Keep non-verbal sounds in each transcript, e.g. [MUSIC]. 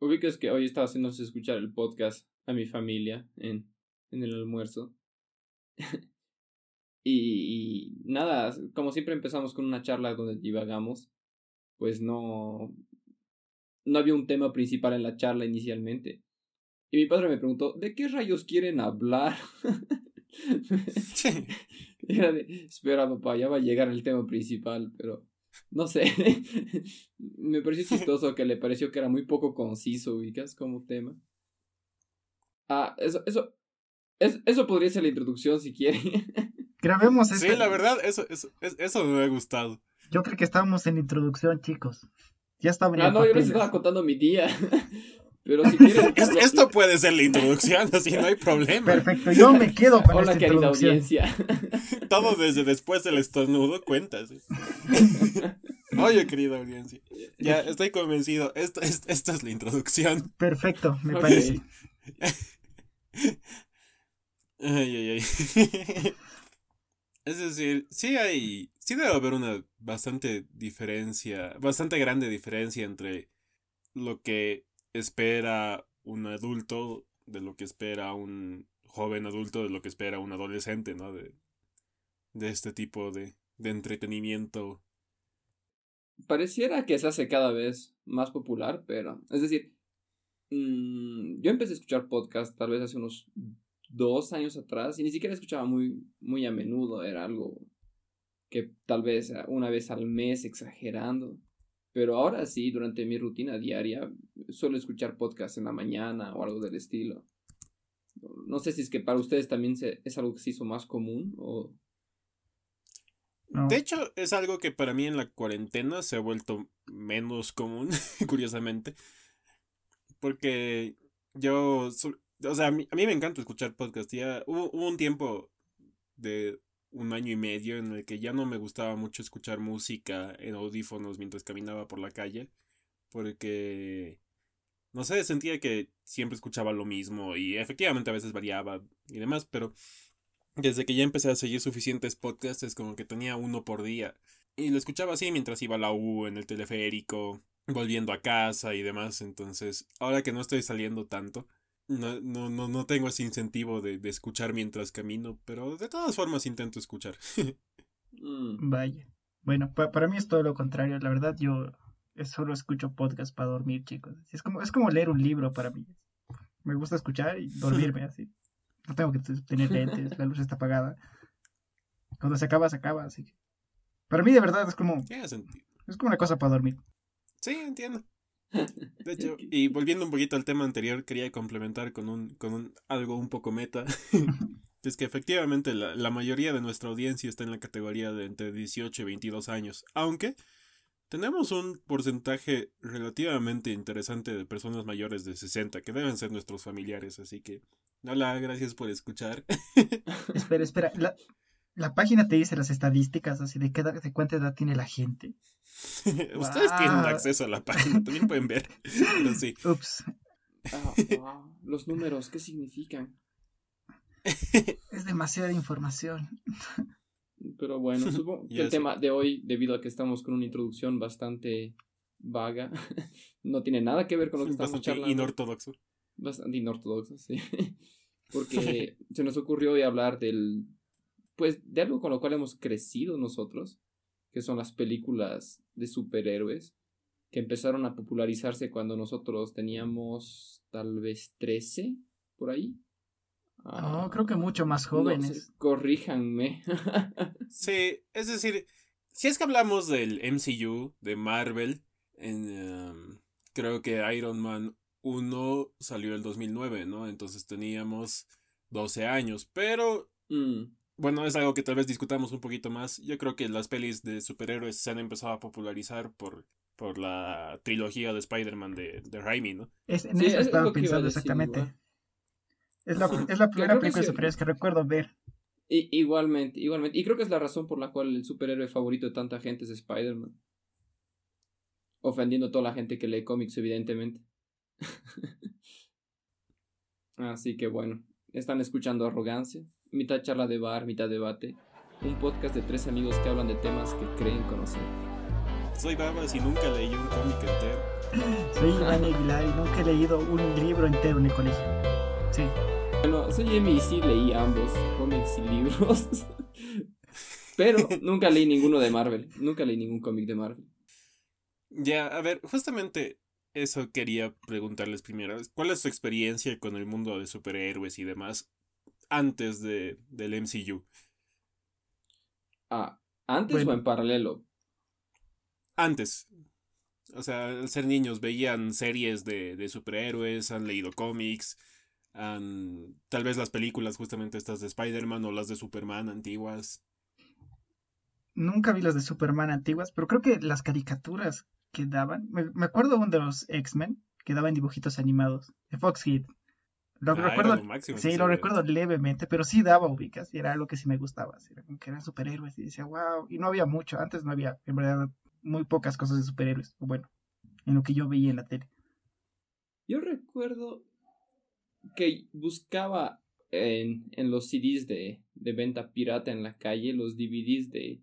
ubicas que hoy estaba haciéndose escuchar el podcast a mi familia en, en el almuerzo. [LAUGHS] y, y, nada, como siempre empezamos con una charla donde divagamos, pues no, no había un tema principal en la charla inicialmente. Y mi padre me preguntó, ¿de qué rayos quieren hablar? [LAUGHS] Era de, espera papá, ya va a llegar el tema principal, pero no sé. [LAUGHS] me pareció [LAUGHS] chistoso que le pareció que era muy poco conciso, ubicas, como tema. Ah, eso, eso, es, eso podría ser la introducción si quieren. [LAUGHS] Grabemos este. Sí, la verdad, eso, eso, eso me ha gustado. Yo creo que estábamos en introducción, chicos. Ya estaba Ah, no, yo les estaba contando mi día. Pero si quieren. Esto puede ser la introducción, así no hay problema. Perfecto, yo me quedo con Hola, querida introducción. audiencia. Todo desde después del estornudo cuenta. ¿sí? Oye, querida audiencia. Ya estoy convencido. Esto, esto, esto es la introducción. Perfecto, me okay. parece. Ay, ay, ay. Es decir, sí hay. Sí debe haber una bastante diferencia. Bastante grande diferencia entre lo que espera un adulto, de lo que espera un joven adulto, de lo que espera un adolescente, ¿no? De, de este tipo de, de entretenimiento. Pareciera que se hace cada vez más popular, pero. Es decir, mmm, yo empecé a escuchar podcast tal vez hace unos dos años atrás y ni siquiera escuchaba muy, muy a menudo, era algo que tal vez una vez al mes exagerando. Pero ahora sí, durante mi rutina diaria, suelo escuchar podcast en la mañana o algo del estilo. No sé si es que para ustedes también se, es algo que se hizo más común o... No. De hecho, es algo que para mí en la cuarentena se ha vuelto menos común, [LAUGHS] curiosamente. Porque yo, o sea, a mí, a mí me encanta escuchar podcast. Ya hubo, hubo un tiempo de un año y medio en el que ya no me gustaba mucho escuchar música en audífonos mientras caminaba por la calle, porque, no sé, sentía que siempre escuchaba lo mismo y efectivamente a veces variaba y demás, pero desde que ya empecé a seguir suficientes podcasts es como que tenía uno por día y lo escuchaba así mientras iba a la U, en el teleférico, volviendo a casa y demás, entonces ahora que no estoy saliendo tanto, no, no, no, no tengo ese incentivo de, de, escuchar mientras camino, pero de todas formas intento escuchar. [LAUGHS] Mm. Vaya. Bueno, pa para mí es todo lo contrario. La verdad, yo solo escucho podcast para dormir, chicos. Es como, es como leer un libro para mí. Me gusta escuchar y dormirme [LAUGHS] así. No tengo que tener lentes, la luz está apagada. Cuando se acaba, se acaba, así que... Para mí, de verdad, es como... Es como una cosa para dormir. Sí, entiendo. De hecho, y volviendo un poquito al tema anterior, quería complementar con un, con un algo un poco meta. [LAUGHS] es que efectivamente la, la, mayoría de nuestra audiencia está en la categoría de entre 18 y 22 años. Aunque tenemos un porcentaje relativamente interesante de personas mayores de 60 que deben ser nuestros familiares. Así que, hola, gracias por escuchar. [LAUGHS] espera, espera. La, la página te dice las estadísticas así de, qué edad, de cuánta edad tiene la gente. [LAUGHS] Ustedes wow. tienen acceso a la página, también pueden ver. [LAUGHS] Pero sí. Ups. Oh, wow. Los números, ¿qué significan? Es demasiada información. Pero bueno, [LAUGHS] supongo que el tema de hoy, debido a que estamos con una introducción bastante vaga, no tiene nada que ver con lo que estamos bastante charlando. inortodoxo. Bastante inortodoxo, sí. Porque se nos ocurrió hoy hablar del pues de algo con lo cual hemos crecido nosotros, que son las películas de superhéroes, que empezaron a popularizarse cuando nosotros teníamos tal vez 13 por ahí. Ah, oh, creo que mucho más jóvenes. No sé, corríjanme. [LAUGHS] sí, es decir, si es que hablamos del MCU, de Marvel, en, um, creo que Iron Man 1 salió el 2009, ¿no? Entonces teníamos 12 años, pero... Mm bueno, es algo que tal vez discutamos un poquito más. Yo creo que las pelis de superhéroes se han empezado a popularizar por, por la trilogía de Spider-Man de, de Raimi, ¿no? Es, en sí, eso es estaba pensando exactamente. Es la, es la primera película de superhéroes que recuerdo ver. Y, igualmente, igualmente. Y creo que es la razón por la cual el superhéroe favorito de tanta gente es Spider-Man. Ofendiendo a toda la gente que lee cómics, evidentemente. [LAUGHS] Así que bueno, están escuchando Arrogancia, mitad charla de bar, mitad debate. Un podcast de tres amigos que hablan de temas que creen conocer. Soy Babas y nunca leí un cómic entero. Soy Iván Aguilar y nunca he leído un libro entero en el colegio. Sí. Bueno, soy Emi y sí leí ambos, cómics y libros. [LAUGHS] Pero nunca leí ninguno de Marvel. Nunca leí ningún cómic de Marvel. Ya, a ver, justamente eso quería preguntarles primero. ¿Cuál es su experiencia con el mundo de superhéroes y demás antes de, del MCU? Ah, ¿antes o en paralelo? Antes. O sea, al ser niños veían series de, de superhéroes, han leído cómics, han, tal vez las películas justamente estas de Spider-Man o las de Superman antiguas. Nunca vi las de Superman antiguas, pero creo que las caricaturas que daban, me, acuerdo aún de los X-Men que daban dibujitos animados, de Fox Kids. Lo ah, recuerdo, sí, lo recuerdo levemente, pero sí daba ubicas y era algo que sí me gustaba, era que eran superhéroes y decía, wow, y no había mucho, antes no había, en verdad, muy pocas cosas de superhéroes, bueno, en lo que yo veía en la tele. Yo recuerdo que buscaba en, en los CDs de, de, venta pirata en la calle, los DVDs de,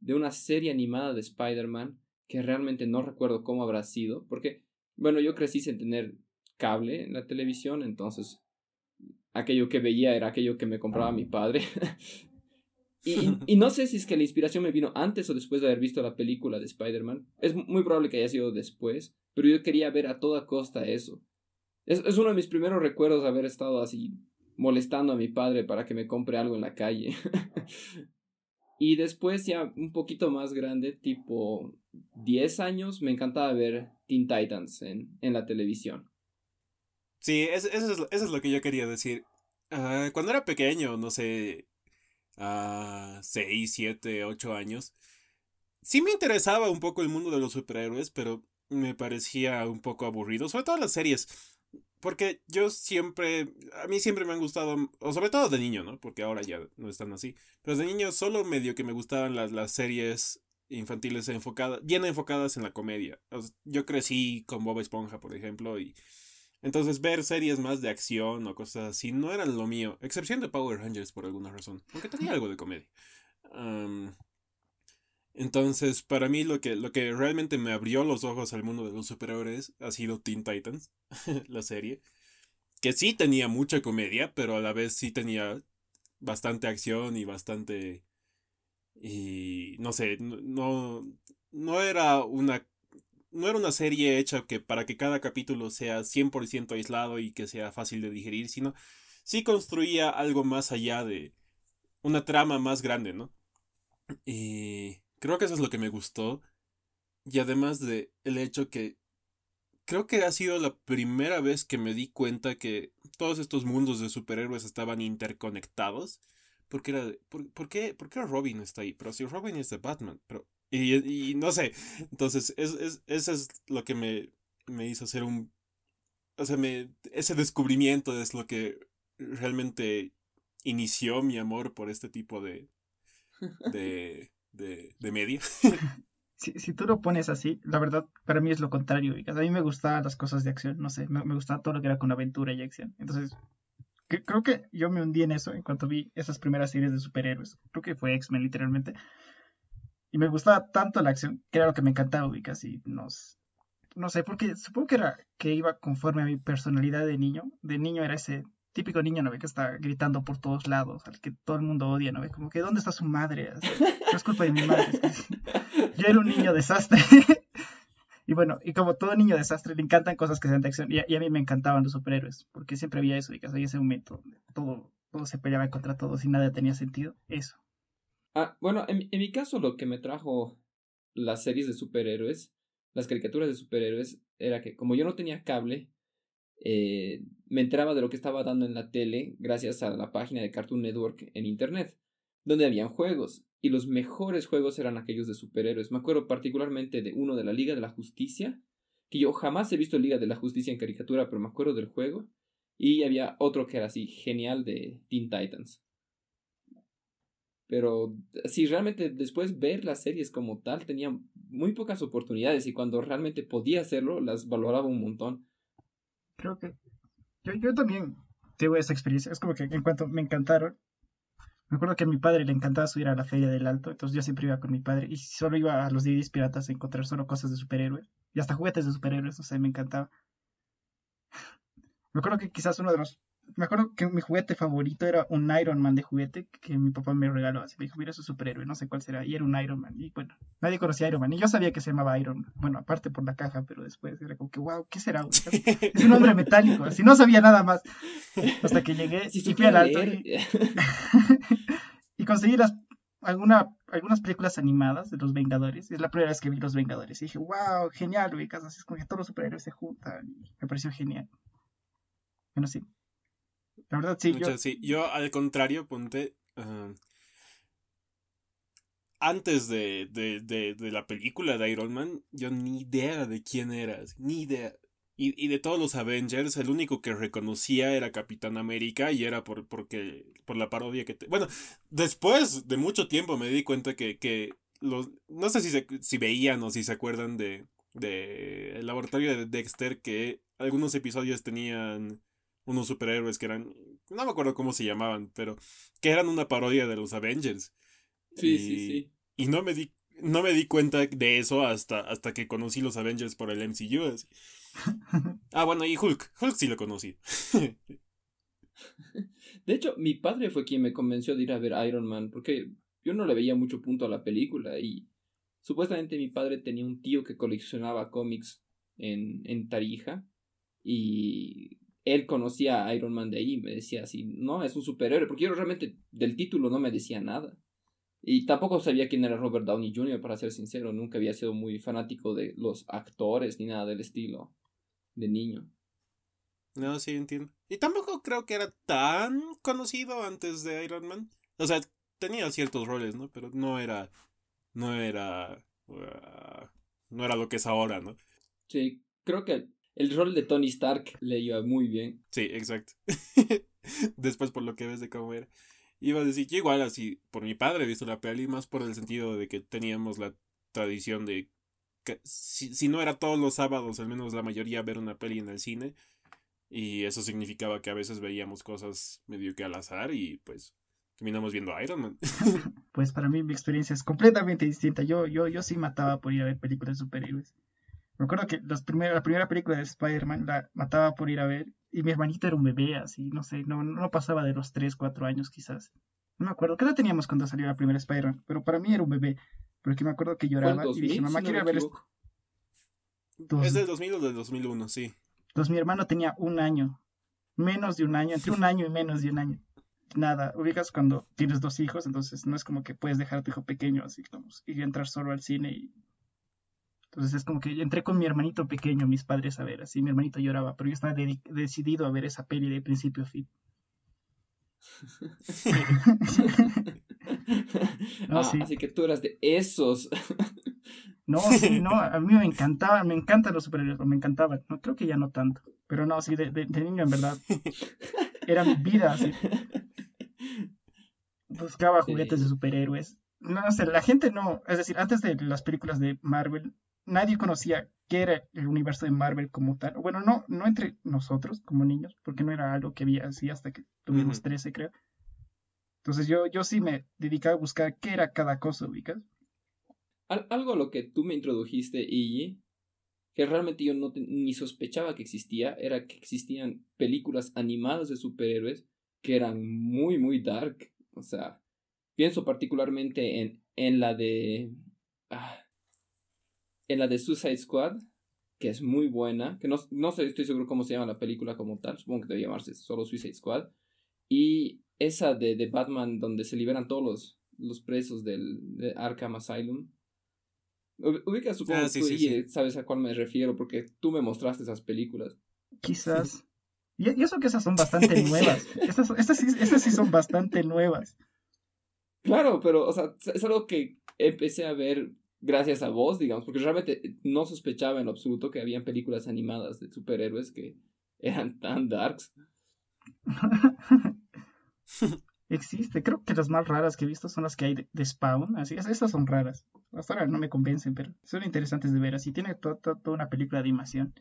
de una serie animada de Spider-Man, que realmente no recuerdo cómo habrá sido, porque, bueno, yo crecí sin tener cable en la televisión, entonces aquello que veía era aquello que me compraba mi padre. [LAUGHS] Y, no sé si es que la inspiración me vino antes o después de haber visto la película de Spider-Man. Es muy probable que haya sido después, pero yo quería ver a toda costa eso. Es, es uno de mis primeros recuerdos haber estado así molestando a mi padre para que me compre algo en la calle. [LAUGHS] y después ya un poquito más grande, tipo 10 años, me encantaba ver Teen Titans en, en la televisión. Sí, eso, es, lo que yo quería decir. Ah, cuando era pequeño, no sé, a 6, 7, 8 años, sí me interesaba un poco el mundo de los superhéroes, pero me parecía un poco aburrido, sobre todo las series. Porque yo siempre, a mí siempre me han gustado, o sobre todo de niño, ¿no? Porque ahora ya no están así. Pero de niño solo medio que me gustaban las, las series infantiles enfocadas, bien enfocadas en la comedia. yo crecí con Bob Esponja, por ejemplo, y entonces ver series más de acción o cosas así no eran lo mío, excepción de Power Rangers por alguna razón, aunque tenía algo de comedia. entonces, para mí lo que, lo que realmente me abrió los ojos al mundo de los superhéroes ha sido Teen Titans, [LAUGHS] la serie, que sí tenía mucha comedia, pero a la vez sí tenía bastante acción y bastante... Y no sé, no, no era una no era una serie hecha que para que cada capítulo sea 100% aislado y que sea fácil de digerir, sino sí construía algo más allá de una trama más grande, ¿no? Y creo que eso es lo que me gustó. Y además de el hecho que creo que ha sido la primera vez que me di cuenta que todos estos mundos de superhéroes estaban interconectados. Porque era ¿por, ¿por, qué, ¿Por qué Robin está ahí? Pero si Robin es de Batman, pero y, no sé, entonces es, es, eso es lo que me, me hizo hacer un... O sea, me, ese descubrimiento es lo que realmente inició mi amor por este tipo de, [LAUGHS] de, de, de media. Si, [LAUGHS] si, tú lo pones así, la verdad, para mí es lo contrario. A mí me gustaban las cosas de acción, no sé, me, me gustaba todo lo que era con aventura y acción. Entonces, creo que yo me hundí en eso en cuanto vi esas primeras series de superhéroes. Creo que fue X-Men literalmente. Y me gustaba tanto la acción, que era lo que me encantaba, ubicas, y nos... No sé, porque supongo que era que iba conforme a mi personalidad de niño. De niño era ese típico niño, ¿no? Que está gritando por todos lados, al que todo el mundo odia, ¿no ve? Como que, ¿dónde está su madre? no es culpa de mi madre. [LAUGHS] Yo era un niño desastre. [LAUGHS] y bueno, y como todo niño desastre, le encantan cosas que sean de acción. Y a, mí me encantaban los superhéroes, porque siempre había eso, ubicas, había ese momento donde todo, todo se peleaba contra todos y nada tenía sentido. Eso. Ah, bueno, en, mi caso lo que me trajo las series de superhéroes, las caricaturas de superhéroes, era que como yo no tenía cable, eh, me enteraba de lo que estaba dando en la tele gracias a la página de Cartoon Network en Internet, donde habían juegos, y los mejores juegos eran aquellos de superhéroes. Me acuerdo particularmente de uno de la Liga de la Justicia, que yo jamás he visto Liga de la Justicia en caricatura, pero me acuerdo del juego, y había otro que era así, genial de Teen Titans. Pero si realmente después ver las series como tal, tenía muy pocas oportunidades y cuando realmente podía hacerlo, las valoraba un montón. Creo que yo, yo también tuve esa experiencia. Es como que en cuanto me encantaron, Me acuerdo que a mi padre le encantaba subir a la feria del Alto, entonces yo siempre iba con mi padre y solo iba a los DVDs piratas a encontrar solo cosas de superhéroes y hasta juguetes de superhéroes, o sea, me encantaba. Me acuerdo que quizás uno de los me acuerdo que mi juguete favorito era un Iron Man de juguete que mi papá me regaló. Así me dijo, mira, es un superhéroe, no sé cuál será. Y era un Iron Man. Y bueno, nadie conocía a Iron Man. Y yo sabía que se llamaba Iron Man. Bueno, aparte por la caja, pero después era como que, wow, ¿qué será? [LAUGHS] Es un hombre metálico. Así no sabía nada más. Hasta que llegué y fui al alto. [LAUGHS] Y, conseguí las, alguna, algunas películas animadas de los Vengadores. Es la primera vez que vi los Vengadores. Y dije, wow, genial, ubicas. Así es como que todos los superhéroes se juntan. Y me pareció genial. Bueno, sí, la verdad, sí. yo... Sí. yo al contrario, ponte. Ah, antes de, de, de, de, la película de Iron Man, yo ni idea de quién eras, ni idea. Y, y, de todos los Avengers, el único que reconocía era Capitán América y era por, porque, por la parodia que... Te... Bueno, después de mucho tiempo me di cuenta que, que los... No sé si, si veían o si se acuerdan de, de el laboratorio de Dexter que algunos episodios tenían unos superhéroes que eran, no me acuerdo cómo se llamaban, pero que eran una parodia de los Avengers. Sí, sí, sí. Y no me di, no me di cuenta de eso hasta, hasta que conocí los Avengers por el MCU. [LAUGHS] Ah, bueno, y Hulk. Hulk sí lo conocí. [LAUGHS] De hecho, mi padre fue quien me convenció de ir a ver Iron Man, porque yo no le veía mucho punto a la película y supuestamente mi padre tenía un tío que coleccionaba cómics en, en Tarija y él conocía a Iron Man de ahí y me decía así, no, es un superhéroe, porque yo realmente del título no me decía nada. Y tampoco sabía quién era Robert Downey Jr., para ser sincero, nunca había sido muy fanático de los actores ni nada del estilo de niño. No, sí, entiendo. Y tampoco creo que era tan conocido antes de Iron Man. O sea, tenía ciertos roles, ¿no? Pero no era, no era, uh, no era lo que es ahora, ¿no? Sí, creo que el rol de Tony Stark le iba muy bien. Sí, exacto. [LAUGHS] Después por lo que ves de cómo era. Iba a decir que igual así, por mi padre he visto la peli, más por el sentido de que teníamos la tradición de que si, si no era todos los sábados, al menos la mayoría ver una peli en el cine. Y eso significaba que a veces veíamos cosas medio que al azar y pues terminamos viendo Iron Man. [LAUGHS] pues para mí mi experiencia es completamente distinta. Yo, yo, yo sí mataba por ir a ver películas de superhéroes. Me acuerdo que los la primera película de Spider-Man la mataba por ir a ver y mi hermanito era un bebé, así, no sé, no, no pasaba de los 3, 4 años quizás. No me acuerdo, ¿qué edad teníamos cuando salió la primera Spider-Man? Pero para mí era un bebé, porque me acuerdo que lloraba y dije, mamá, quiero ver esto. ¿Es del 2000 o del 2001? Sí. Entonces mi hermano tenía un año, menos de un año, entre un año y menos de un año. Nada, ubicas cuando tienes dos hijos, entonces no es como que puedes dejar a tu hijo pequeño así, como, y entrar solo al cine y entonces es como que entré con mi hermanito pequeño, mis padres a ver, así mi hermanito lloraba, pero yo estaba decidido a ver esa peli de principio a fin. [LAUGHS] no, ah, sí. Así que tú eras de esos. [LAUGHS] no, sí, no, a mí me encantaba, me encantan los superhéroes, me encantaban, no creo que ya no tanto, pero no, sí, de, de, niño en verdad, era mi vida, así. Buscaba juguetes de superhéroes. No, no sé, la gente no, es decir, antes de las películas de Marvel, nadie conocía qué era el universo de Marvel como tal. Bueno, no, no entre nosotros como niños, porque no era algo que había así hasta que tuvimos 13, creo. Entonces yo, yo sí me dedicaba a buscar qué era cada cosa, ubicas. algo a lo que tú me introdujiste, y que realmente yo no ni sospechaba que existía, era que existían películas animadas de superhéroes que eran muy, muy dark. O sea, pienso particularmente en, en la de... Ah, en la de Suicide Squad, que es muy buena, que no, no sé, estoy seguro cómo se llama la película como tal, supongo que debe llamarse solo Suicide Squad, y esa de, de Batman donde se liberan todos los, los presos del de Arkham Asylum. Ubicas supongo ah, tú sabes a cuál me refiero porque tú me mostraste esas películas. Quizás. Y, eso que esas son bastante [LAUGHS] nuevas. Estas, estas, sí, estas sí son bastante nuevas. Claro, pero, o sea, es algo que empecé a ver gracias a vos, digamos, porque realmente no sospechaba en lo absoluto que habían películas animadas de superhéroes que [LAUGHS] eran tan darks. [LAUGHS] Existe, creo que las más raras que he visto son las que hay de, Spawn, así, esas son raras. Hasta ahora no me convencen, pero son interesantes de ver, así tiene toda una película de animación.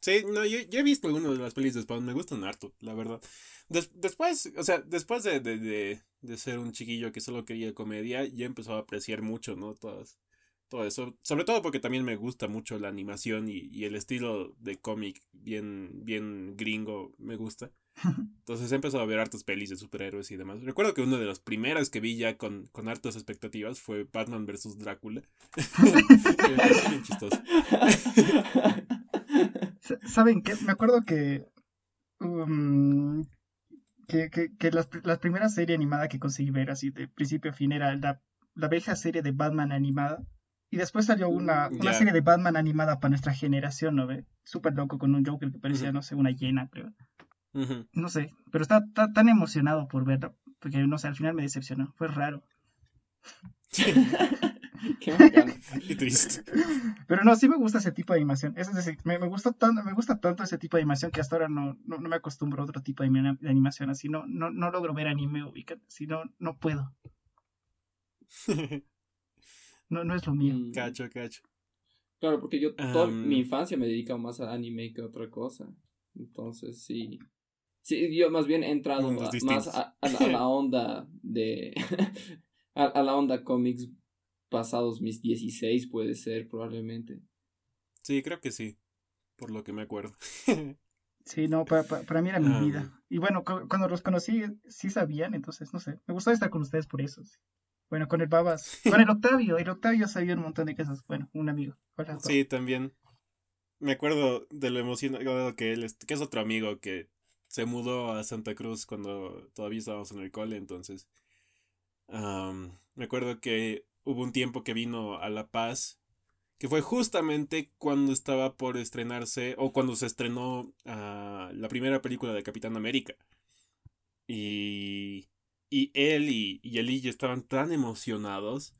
Sí, no, yo, he visto algunas de las pelis de Spawn, me gustan harto, la verdad. después, o sea, después de, de, de, ser un chiquillo que solo quería comedia, ya empezó a apreciar mucho, ¿no? Todas, todo eso. Sobre todo porque también me gusta mucho la animación y, y el estilo de cómic bien, bien gringo me gusta. [LAUGHS] Entonces he empezado a ver hartas pelis de superhéroes y demás. Recuerdo que una de las primeras que vi ya con, con hartas expectativas fue Batman vs. Drácula. bien [LAUGHS] chistoso. ¿Saben qué? Me acuerdo que. Um, que, que, las, la primera serie animada que conseguí ver así de principio a fin era la, la vieja serie de Batman animada. Y después salió una, una serie de Batman animada para nuestra generación, ¿no ve? Súper loco con un Joker que parecía, no sé, una hiena, creo. No sé, pero está, tan emocionado por verlo, porque no sé, al final me decepcionó, fue raro. [LAUGHS] Qué, triste. Pero no, sí me gusta ese tipo de animación. Es decir, me, gusta tanto, me gusta tanto ese tipo de animación que hasta ahora no, no, me acostumbro a otro tipo de, animación. Así no, no, no logro ver anime, si no, no puedo. [LAUGHS] No, no es lo mío. Mm. Cacho, cacho. Claro, porque yo toda mi infancia me dedico más a anime que a otra cosa. Entonces, sí. Sí, yo más bien he entrado más a, la onda de. [LAUGHS] a, la onda cómics pasados mis 16, puede ser, probablemente. Sí, creo que sí. Por lo que me acuerdo. [LAUGHS] sí, no, para, para, mí era mi vida. Y bueno, cuando los conocí, sí sabían, entonces, no sé. Me gustó estar con ustedes por eso. Bueno, con el Babas. Con el Octavio. El Octavio sabía un montón de cosas. Bueno, un amigo. sí, también. Me acuerdo de lo emocionado que él es, que es otro amigo que se mudó a Santa Cruz cuando todavía estábamos en el cole, entonces. me acuerdo que hubo un tiempo que vino a La Paz, que fue justamente cuando estaba por estrenarse, o cuando se estrenó ah, la primera película de Capitán América. Y y él y, y Elilla estaban tan emocionados.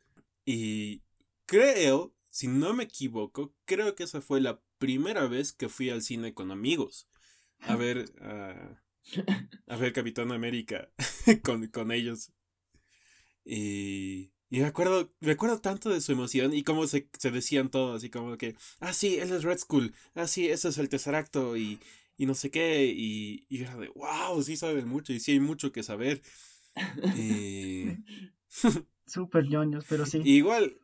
Y creo, si no me equivoco, creo que esa fue la primera vez que fui al cine con amigos. A ver, a ver Capitán América [LAUGHS] con, con ellos. Y, y me acuerdo, me acuerdo tanto de su emoción y cómo se, se decían todos, así como que, ah, sí, él es Red Skull, ah, sí, ese es el Tesseracto y, y no sé qué, y, y era de, wow, sí saben mucho y sí hay mucho que saber. Eh... [LAUGHS] Súper ñoños, pero sí. Igual,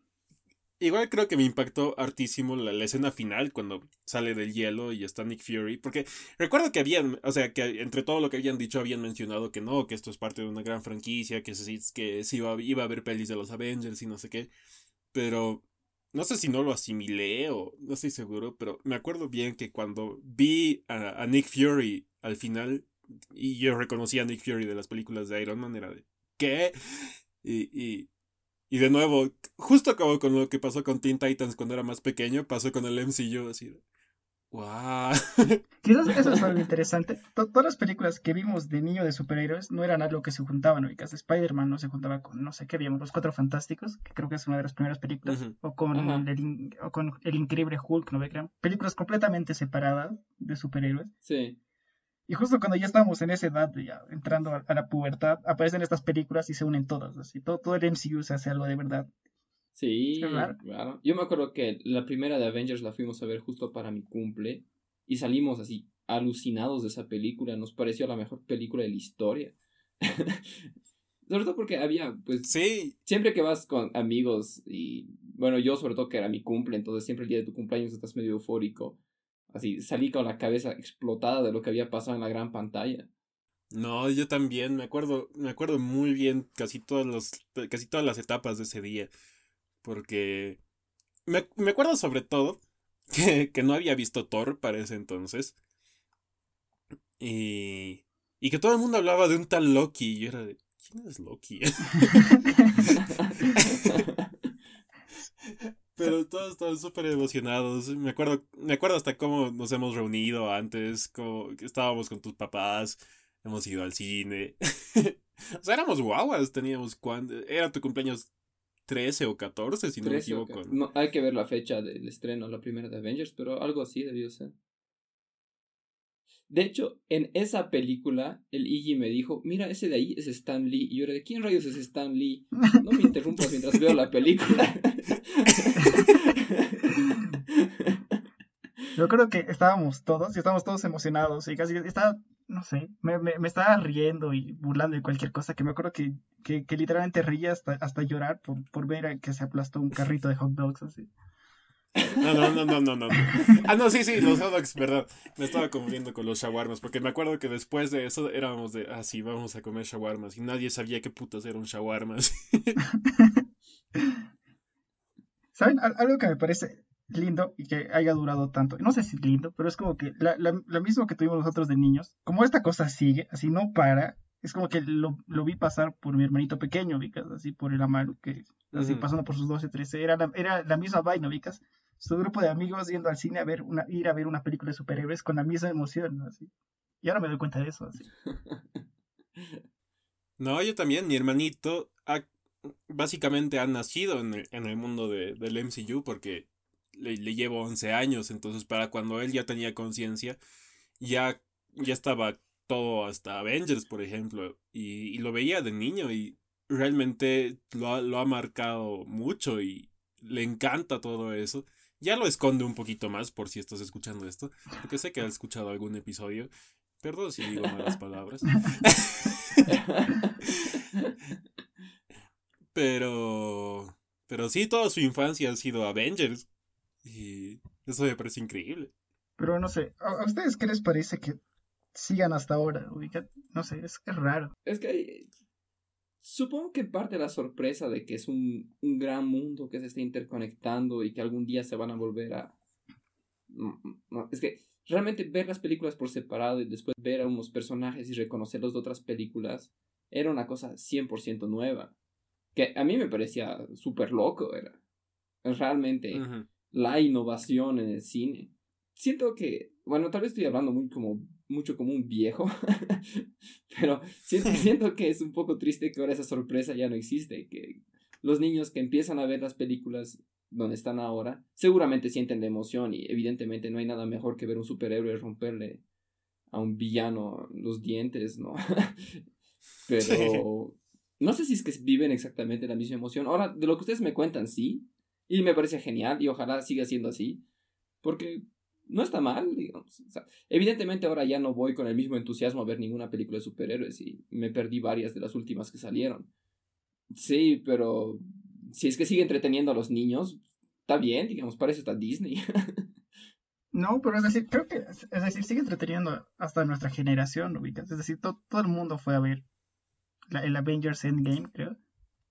igual creo que me impactó hartísimo la, escena final cuando sale del hielo y está Nick Fury. Porque recuerdo que habían, o sea, que entre todo lo que habían dicho habían mencionado que no, que esto es parte de una gran franquicia, que, se, que sí iba, iba a haber pelis de los Avengers y no sé qué. Pero no sé si no lo asimilé o no estoy seguro, pero me acuerdo bien que cuando vi a Nick Fury al final y yo reconocí a Nick Fury de las películas de Iron Man, era de, ¿qué? Y, y, y de nuevo, justo como con lo que pasó con Teen Titans cuando era más pequeño, pasó con el MCU, así de, ¡Wow! [LAUGHS] eso, es algo interesante. todas las películas que vimos de niño de superhéroes no eran algo que se juntaban, ¿no? Spider-Man no se juntaba con, no sé qué vimos, Los Cuatro Fantásticos, que creo que es una de las primeras películas, o, con el, o con El Increíble Hulk, ¿no? Películas completamente separadas de superhéroes. Sí. Y justo cuando ya estamos en esa edad, ya entrando a, la pubertad, aparecen estas películas y se unen todas. Así, todo, todo el MCU se hace algo de verdad. Sí, claro. Yo me acuerdo que la primera de Avengers la fuimos a ver justo para mi cumple y salimos así alucinados de esa película. Nos pareció la mejor película de la historia. [LAUGHS] sobre todo porque había, pues, sí. siempre que vas con amigos y, bueno, yo sobre todo que era mi cumple, entonces siempre el día de tu cumpleaños estás medio eufórico. Así salí con la cabeza explotada de lo que había pasado en la gran pantalla. No, yo también, me acuerdo, me acuerdo muy bien casi todos los, casi todas las etapas de ese día. Porque me, me acuerdo sobre todo [LAUGHS] que, que, no había visto Thor para ese entonces. Y, y que todo el mundo hablaba de un tal Loki. Y yo era de, ¿quién es Loki? [LAUGHS] [LAUGHS] Pero todos estaban súper emocionados. Me acuerdo, me acuerdo hasta cómo nos hemos reunido antes, como estábamos con tus papás, hemos ido al cine. [LAUGHS] o sea, éramos guaguas, teníamos cuando... Era tu cumpleaños 13 o 14, si no me equivoco. No, hay que ver la fecha del estreno, la primera de Avengers, pero algo así debió ser. De hecho, en esa película, el Iggy me dijo, mira, ese de ahí es Stan Lee. Y yo era de, ¿quién rayos es Stan Lee? No me interrumpas mientras veo la película. [LAUGHS] [LAUGHS] Yo creo que estábamos todos, y estábamos todos emocionados, y casi estaba, no sé, me, me, me, estaba riendo y burlando de cualquier cosa, que me acuerdo que, que, que literalmente ría hasta, hasta llorar por, por ver que se aplastó un carrito de hot dogs así. No, no, no, no, no, no. Ah, no, sí, sí, los hot dogs, verdad. Me estaba confundiendo con los shawarmas, porque me acuerdo que después de eso éramos de, ah, sí, vamos a comer shawarmas, y nadie sabía qué putas eran shawarmas. [LAUGHS] ¿Saben? Algo que me parece lindo y que haya durado tanto. No sé si lindo, pero es como que la, la, lo mismo que tuvimos nosotros de niños. Como esta cosa sigue, así no para. Es como que lo, lo vi pasar por mi hermanito pequeño, Vicas, así por el Amaru, que así pasando por sus 12, 13. Era la, era la misma vaina, Vicas. Su grupo de amigos yendo al cine a ver una, ir a ver una película de superhéroes con la misma emoción, así. Y ahora me doy cuenta de eso, así. [LAUGHS] No, yo también, mi hermanito básicamente ha nacido en el, mundo de, del MCU porque le, llevo 11 años, entonces para cuando él ya tenía conciencia, ya, ya estaba todo hasta Avengers, por ejemplo, y, lo veía de niño y realmente lo ha, lo ha marcado mucho y le encanta todo eso. Ya lo esconde un poquito más por si estás escuchando esto, porque sé que has escuchado algún episodio. Perdón si digo malas palabras. [LAUGHS] [LAUGHS] pero pero sí, toda su infancia ha sido Avengers. Y eso me parece increíble. Pero no sé, ¿a, ustedes qué les parece que sigan hasta ahora? No sé, es, es raro. Es que supongo que en parte la sorpresa de que es un, un, gran mundo que se está interconectando y que algún día se van a volver a... es que realmente ver las películas por separado y después ver a unos personajes y reconocerlos de otras películas era una cosa 100% nueva. Que a mí me parecía súper loco, era realmente la innovación en el cine. Siento que, bueno, tal vez estoy hablando muy como, mucho como un viejo, [LAUGHS] pero siento, [LAUGHS] siento que es un poco triste que ahora esa sorpresa ya no existe, que los niños que empiezan a ver las películas donde están ahora, seguramente sienten la emoción y evidentemente no hay nada mejor que ver un superhéroe romperle a un villano los dientes, ¿no? [LAUGHS] Pero no sé si es que viven exactamente la misma emoción. Ahora, de lo que ustedes me cuentan, sí, y me parece genial y ojalá siga siendo así. Porque no está mal, digamos. evidentemente ahora ya no voy con el mismo entusiasmo a ver ninguna película de superhéroes y me perdí varias de las últimas que salieron. Sí, pero si es que sigue entreteniendo a los niños, está bien, digamos, para eso está Disney. [LAUGHS] No, pero es decir, creo que, es decir, sigue entreteniendo hasta nuestra generación, ubicas. Es decir, todo el mundo fue a ver el Avengers Endgame, creo,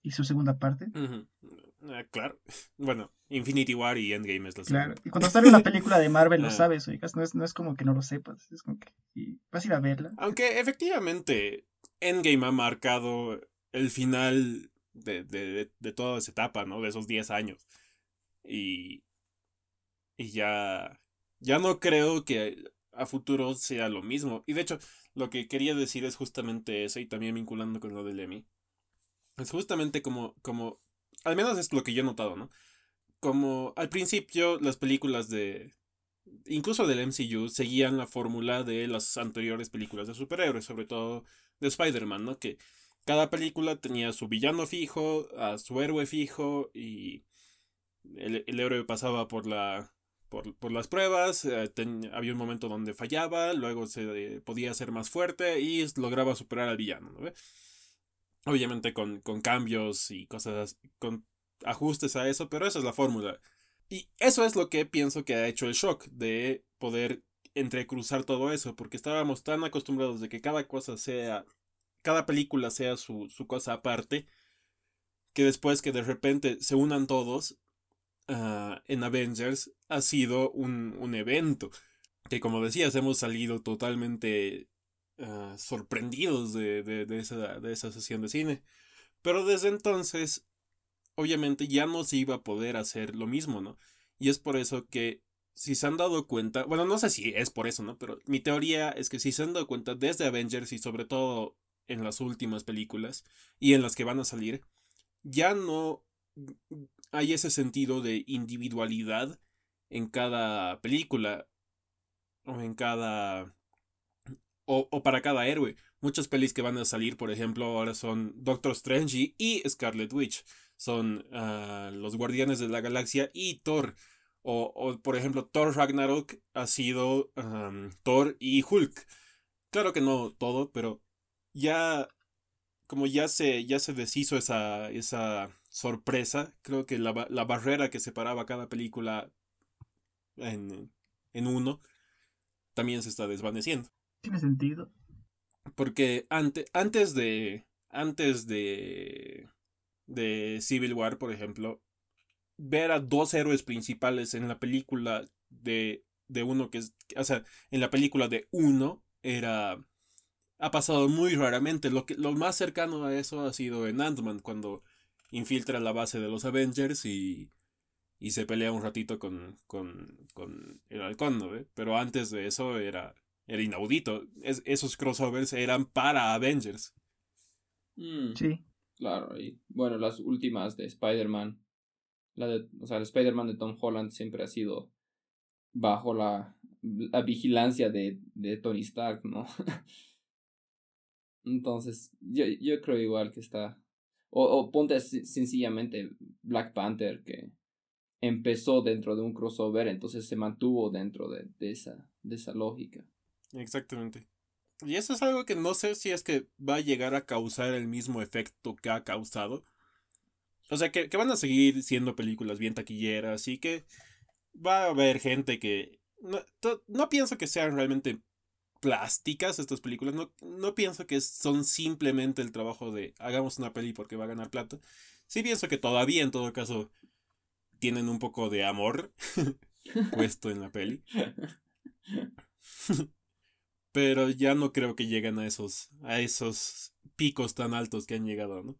y su segunda parte. Ah, claro. [LAUGHS] Bueno, Infinity War y Endgame es la Claro. Y cuando sale una película de Marvel lo [LAUGHS] ah. sabes, oigas. No es, no es como que no lo sepas. Es como que vas a ir a verla. Aunque efectivamente Endgame ha marcado el final de, de, de, toda esa etapa, ¿no? De esos 10 años. Y. Y ya. Ya no creo que a futuro sea lo mismo. Y de hecho, lo que quería decir es justamente eso, y también vinculando con lo de Lemmy. Es justamente como, como al menos es lo que yo he notado, ¿no? Como al principio las películas de... Incluso del MCU seguían la fórmula de las anteriores películas de superhéroes, sobre todo de Spider-Man, ¿no? Que cada película tenía su villano fijo, a su héroe fijo y el, héroe pasaba por la por, por las pruebas, eh, había un momento donde fallaba, luego se podía ser más fuerte y lograba superar al villano, ¿no? Obviamente con, con cambios y cosas, con ajustes a eso, pero esa es la fórmula. Y eso es lo que pienso que ha hecho el shock, de poder entrecruzar todo eso, porque estábamos tan acostumbrados de que cada cosa sea, cada película sea su, su cosa aparte, que después que de repente se unan todos uh, en Avengers ha sido un, un evento, que como decías hemos salido totalmente Ah, sorprendidos de, de, esa, de esa sesión de cine. Pero desde entonces, obviamente ya no se iba a poder hacer lo mismo, ¿no? Y es por eso que, si se han dado cuenta, bueno, no sé si es por eso, ¿no? Pero mi teoría es que si se han dado cuenta desde Avengers y sobre todo en las últimas películas y en las que van a salir, ya no hay ese sentido de individualidad en cada película o en cada o, para cada héroe. Muchas pelis que van a salir, por ejemplo, ahora son Doctor Strange y Scarlet Witch. Son ah, los Guardianes de la Galaxia y Thor. O, por ejemplo, Thor Ragnarok ha sido Thor y Hulk. Claro que no todo, pero ya como ya se, ya se deshizo esa, esa sorpresa, creo que la, la barrera que separaba cada película en, en uno también se está desvaneciendo. Tiene sentido. Porque ante, antes de. Antes de. de Civil War, por ejemplo. Ver a dos héroes principales en la película de. de uno que es. O sea, en la película de uno era. Ha pasado muy raramente. Lo, que, lo más cercano a eso ha sido en Ant-Man, cuando infiltra la base de los Avengers y. y se pelea un ratito con. con. con el halcón, ¿no? Pero antes de eso era era inaudito. esos crossovers eran para Avengers. Mm, sí. Claro, y bueno, las últimas de Spider-Man. La de, o sea, el Spider-Man de Tom Holland siempre ha sido bajo la, la vigilancia de, de Tony Stark, ¿no? [LAUGHS] Entonces, yo, yo creo igual que está. O, ponte sencillamente Black Panther, que empezó dentro de un crossover, entonces se mantuvo dentro de, esa, de esa lógica. Exactamente. Y eso es algo que no sé si es que va a llegar a causar el mismo efecto que ha causado. O sea, que, van a seguir siendo películas bien taquilleras y que va a haber gente que... No, no pienso que sean realmente plásticas estas películas. No, no pienso que son simplemente el trabajo de hagamos una peli porque va a ganar plata. Sí pienso que todavía en todo caso tienen un poco de amor [LAUGHS] puesto en la peli. [LAUGHS] pero ya no creo que lleguen a esos, a esos picos tan altos que han llegado, ¿no?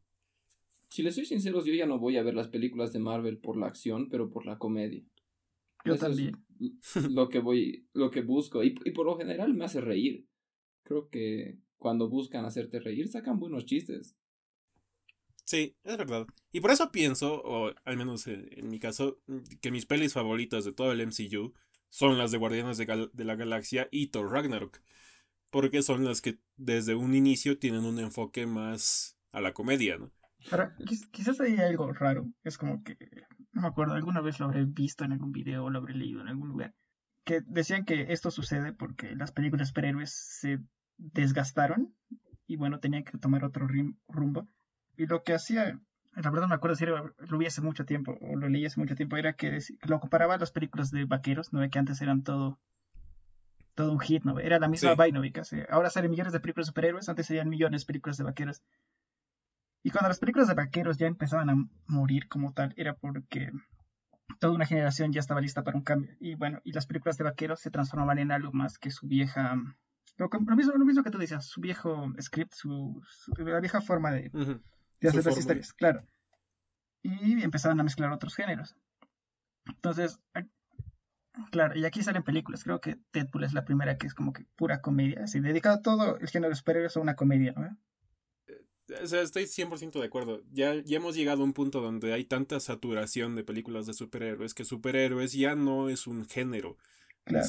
Si les soy sincero, yo ya no voy a ver las películas de Marvel por la acción, pero por la comedia. Yo también. [LAUGHS] lo que voy, lo que busco. Y, y por lo general me hace reír. Creo que cuando buscan hacerte reír, sacan buenos chistes. Sí, es verdad. Y por eso pienso, o al menos en, mi caso, que mis pelis favoritas de todo el MCU son las de Guardianes de, de la Galaxia y Thor Ragnarok porque son las que desde un inicio tienen un enfoque más a la comedia, ¿no? Ahora, quizás hay algo raro, es como que, no me acuerdo, alguna vez lo habré visto en algún video o lo habré leído en algún lugar, que decían que esto sucede porque las películas superhéroes se desgastaron y bueno, tenían que tomar otro rumbo. Y lo que hacía, la verdad no me acuerdo si lo vi hace mucho tiempo o lo leí hace mucho tiempo, era que lo comparaba a las películas de vaqueros, ¿no? Que antes eran todo todo un hit, ¿no? Era la misma sí. casi. Ahora salen millones de películas de superhéroes, antes serían millones de películas de vaqueros. Y cuando las películas de vaqueros ya empezaban a morir como tal, era porque toda una generación ya estaba lista para un cambio. Y bueno, y las películas de vaqueros se transformaban en algo más que su vieja... Lo, mismo, lo mismo que tú decías, su viejo script, su, la vieja forma de, de hacer las historias, claro. Y empezaban a mezclar otros géneros. Entonces, Claro, y aquí salen películas. Creo que Deadpool es la primera que es como que pura comedia. Así, dedicado todo el género de superhéroes a una comedia, ¿no? O sea, estoy 100% de acuerdo. Ya, ya hemos llegado a un punto donde hay tanta saturación de películas de superhéroes que superhéroes ya no es un género. Claro.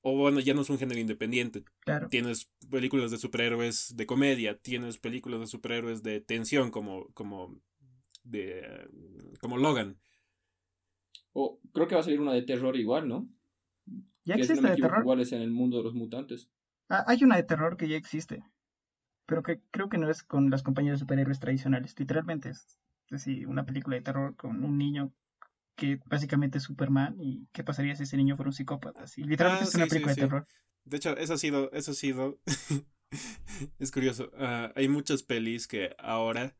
o bueno, ya no es un género independiente. Claro. Tienes películas de superhéroes de comedia, tienes películas de superhéroes de tensión como, como, de, como Logan. O creo que va a salir una de terror igual, ¿no? Ya existe de terror. Igual es en el mundo de los mutantes. Ah, hay una de terror que ya existe. Pero que creo que no es con las compañías de superhéroes tradicionales. Literalmente es, decir, una película de terror con un niño que básicamente es Superman y qué pasaría si ese niño fuera un psicópata. Así, literalmente ah, es una película de terror. De hecho, eso ha sido, eso ha sido, [LAUGHS] es curioso. Ah, hay muchas pelis que ahora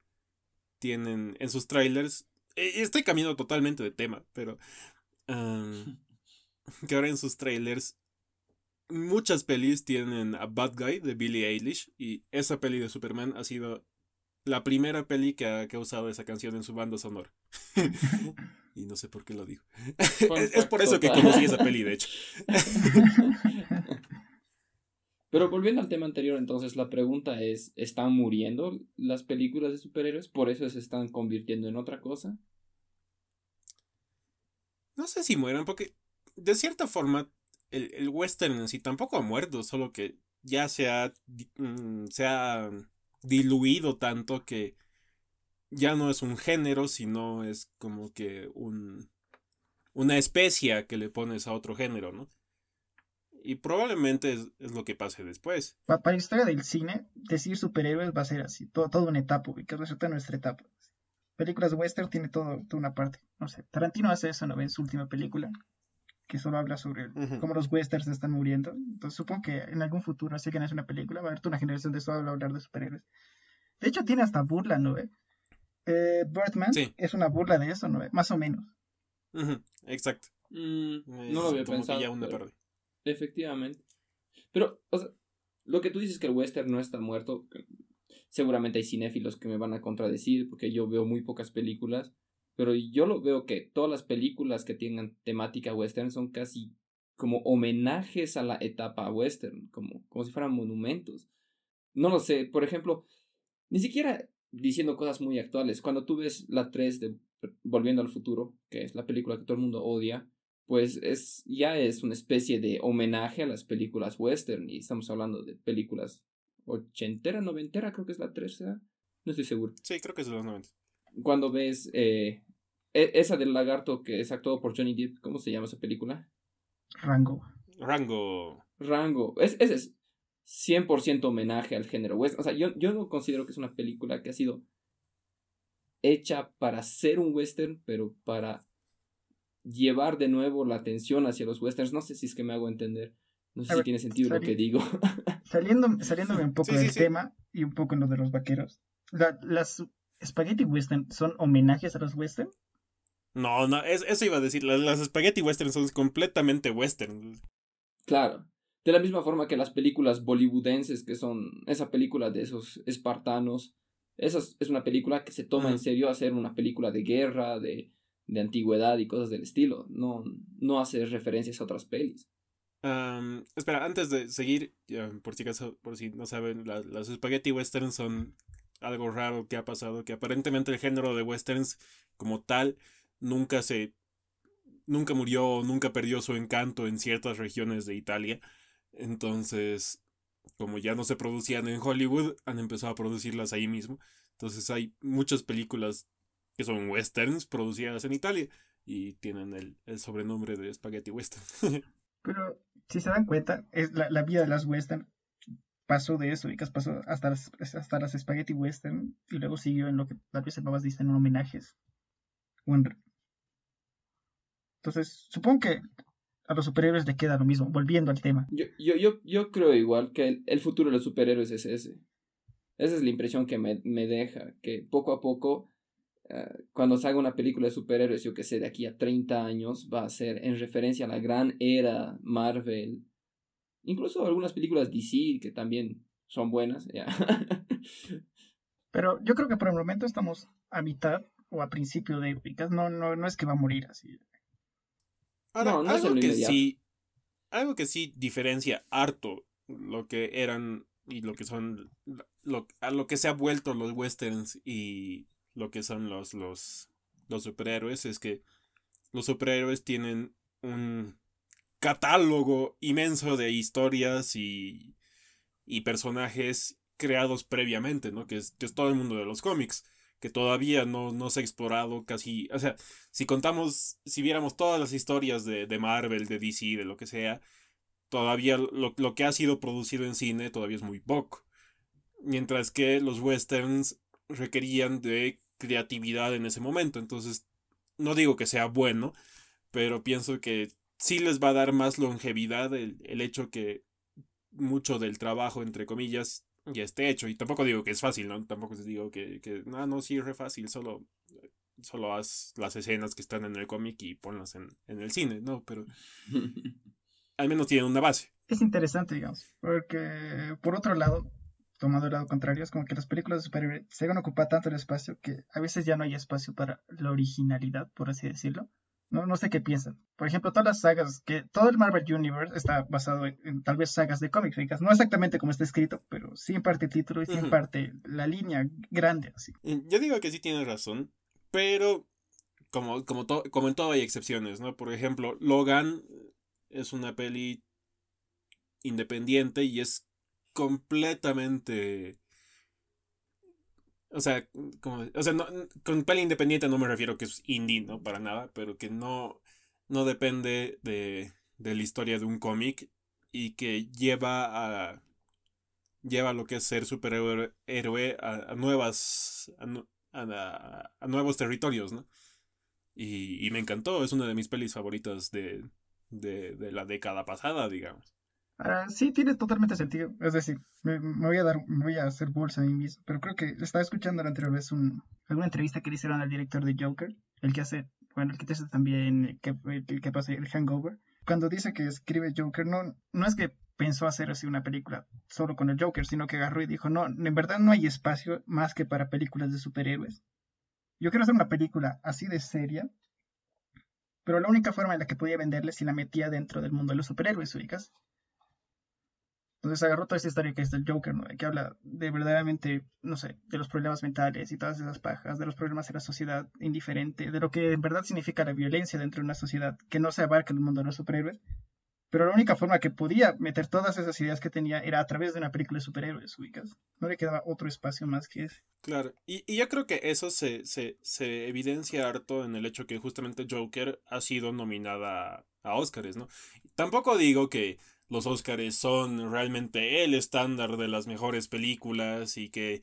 tienen en sus trailers eh, estoy cambiando totalmente de tema, pero. [LAUGHS] que ahora en sus trailers. Muchas pelis tienen a Bad Guy de Billie Eilish. Y esa peli de Superman ha sido la primera peli que ha, usado esa canción en su banda sonora. [LAUGHS] y no sé por qué lo digo. es, por eso que conocí esa peli, de hecho. [LAUGHS] Pero volviendo al tema anterior, entonces la pregunta es, ¿están muriendo las películas de superhéroes? ¿Por eso se están convirtiendo en otra cosa? No sé si mueran, porque de cierta forma el, el western en sí tampoco ha muerto, solo que ya se ha, mm, se ha diluido tanto que ya no es un género, sino es como que un, una especia que le pones a otro género, ¿no? Y probablemente es, lo que pase después. Para, la historia del cine, decir superhéroes va a ser así, todo, toda una etapa, que resulta nuestra etapa. Películas western tiene todo, toda una parte. No sé, Tarantino hace eso, ¿no? En su última película, que solo habla sobre cómo los westerns están muriendo. Entonces supongo que en algún futuro, así que no es una película, va a haber toda una generación de solo hablar de superhéroes. De hecho, tiene hasta burla, ¿no? Eh, Birdman es una burla de eso, ¿no? Más o menos. Exacto. Mm, no lo había pensado. Ya una Efectivamente. Pero, o sea, lo que tú dices que el western no está muerto, seguramente hay cinéfilos que me van a contradecir porque yo veo muy pocas películas, pero yo lo veo que todas las películas que tengan temática western son casi como homenajes a la etapa western, como, como si fueran monumentos. No lo sé, por ejemplo, ni siquiera diciendo cosas muy actuales, cuando tú ves la 3 de Volviendo al futuro, que es la película que todo el mundo odia, pues es ya es una especie de homenaje a las películas western y estamos hablando de películas ochentera, noventera, creo que es la tercera, no estoy seguro. Sí, creo que es de los noventa. Cuando ves eh, esa del lagarto que es actuado por Johnny Depp, ¿cómo se llama esa película? Rango. Rango. Rango. Es, ese es 100% homenaje al género western. O sea, yo, yo no considero que es una película que ha sido hecha para ser un western, pero para llevar de nuevo la atención hacia los westerns. No sé si es que me hago entender. No sé si tiene sentido lo que digo. [LAUGHS] saliendo, saliéndome un poco del tema y un poco en lo de los vaqueros. ¿Las Spaghetti Western son homenajes a los western? No, no, eso iba a decir. Las, las Spaghetti Western son completamente western. Claro. De la misma forma que las películas bollywoodenses, que son esa película de esos espartanos. Esa es una película que se toma en serio hacer una película de guerra, de, de antigüedad y cosas del estilo. No, no hace referencias a otras pelis. espera, antes de seguir, por si acaso, por si no saben, las spaghetti westerns son algo raro que ha pasado, que aparentemente el género de westerns como tal nunca se nunca murió, nunca perdió su encanto en ciertas regiones de Italia. Entonces, como ya no se producían en Hollywood, han empezado a producirlas ahí mismo. Entonces hay muchas películas que son westerns producidas en Italia y tienen el, sobrenombre de spaghetti western. [LAUGHS] Pero si se dan cuenta, es la, la vida de las western pasó de eso, y pasó hasta las, hasta las spaghetti western y luego siguió en lo que tal vez el papás dicen homenajes. Entonces, supongo que a los superhéroes le queda lo mismo, volviendo al tema. Yo, yo, yo, yo creo igual que el, el, futuro de los superhéroes es ese. Esa es la impresión que me, me deja, que poco a poco eh, cuando se haga una película de superhéroes, yo que sé, de aquí a 30 años, va a ser en referencia a la gran era Marvel. Incluso algunas películas DC que también son buenas. [LAUGHS] Pero yo creo que por el momento estamos a mitad o a principio de épicas. No, no, no es que va a morir así. No, no algo que sí, algo que sí diferencia harto lo que eran y lo que son lo, a lo que se ha vuelto los westerns y lo que son los, los, los superhéroes es que los superhéroes tienen un catálogo inmenso de historias y, y personajes creados previamente, ¿no? Que es, que es todo el mundo de los cómics, que todavía no, no se ha explorado casi, o sea, si contamos, si viéramos todas las historias de, de Marvel, de DC, de lo que sea, todavía lo, lo, que ha sido producido en cine todavía es muy poco. Mientras que los westerns requerían de creatividad en ese momento. Entonces, no digo que sea bueno, pero pienso que sí les va a dar más longevidad el, el hecho que mucho del trabajo, entre comillas, ya esté hecho. Y tampoco digo que es fácil, ¿no? Tampoco les digo que, que no, no, sí es re fácil, solo, solo haz las escenas que están en el cómic y ponlas en, en el cine, ¿no? Pero [LAUGHS] al menos tienen una base. Es interesante, digamos, porque por otro lado, tomando el lado contrario, es como que las películas de superhéroes se van a ocupar tanto el espacio que a veces ya no hay espacio para la originalidad, por así decirlo. No, no sé qué piensan. Por ejemplo, todas las sagas, que todo el Marvel Universe está basado en, tal vez sagas de cómics, no exactamente como está escrito, pero sí en parte el título y sí en parte la línea grande. Así. Yo digo que sí tienes razón, pero como, como, como en todo hay excepciones, ¿no? Por ejemplo, Logan es una peli independiente y es completamente... O sea, como, o sea no, con peli independiente no me refiero que es indie, ¿no? Para nada, pero que no, no depende de, de la historia de un cómic y que lleva a lleva lo que es ser superhéroe héroe a, nuevas a, a, nuevos territorios, ¿no? Y, y, me encantó, es una de mis pelis favoritas de, de, de la década pasada, digamos. Ah, sí, tiene totalmente sentido. Es decir, me, voy a dar, me voy a hacer bolsa a mí mismo. Pero creo que estaba escuchando la anterior vez un, alguna entrevista que le hicieron al director de Joker, el que hace, bueno, el que te hace también, que, el que pasa el Hangover. Cuando dice que escribe Joker, no, no es que pensó hacer así una película solo con el Joker, sino que agarró y dijo, no, en verdad no hay espacio más que para películas de superhéroes. Yo quiero hacer una película así de seria, pero la única forma en la que podía venderle si la metía dentro del mundo de los superhéroes, ubicas. Entonces agarró toda esta historia que es del Joker, ¿no? Que habla de verdaderamente, no sé, de los problemas mentales y todas esas pajas, de los problemas de la sociedad indiferente, de lo que en verdad significa la violencia dentro de una sociedad que no se abarca en el mundo de los superhéroes. Pero la única forma que podía meter todas esas ideas que tenía era a través de una película de superhéroes, ubicas. No le quedaba otro espacio más que ese. Claro, y, y yo creo que eso se, se, se evidencia harto en el hecho que justamente Joker ha sido nominada a Oscars, ¿no? Tampoco digo que los Oscars son realmente el estándar de las mejores películas y que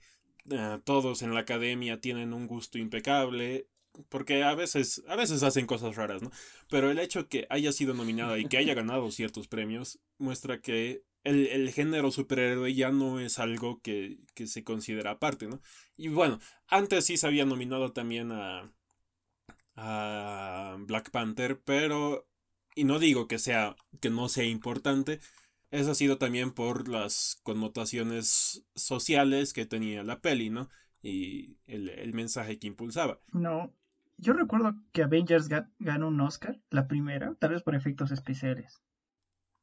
eh, todos en la academia tienen un gusto impecable. Porque a veces, a veces hacen cosas raras, ¿no? Pero el hecho que haya sido nominada y que haya [LAUGHS] ganado ciertos premios muestra que el, el, género superhéroe ya no es algo que, que, se considera aparte, ¿no? Y bueno, antes sí se había nominado también a, a Black Panther, pero y no digo que sea que no sea importante, eso ha sido también por las connotaciones sociales que tenía la peli, ¿no? Y el, mensaje que impulsaba. No, yo recuerdo que Avengers ganó un Oscar, la primera, tal vez por efectos especiales.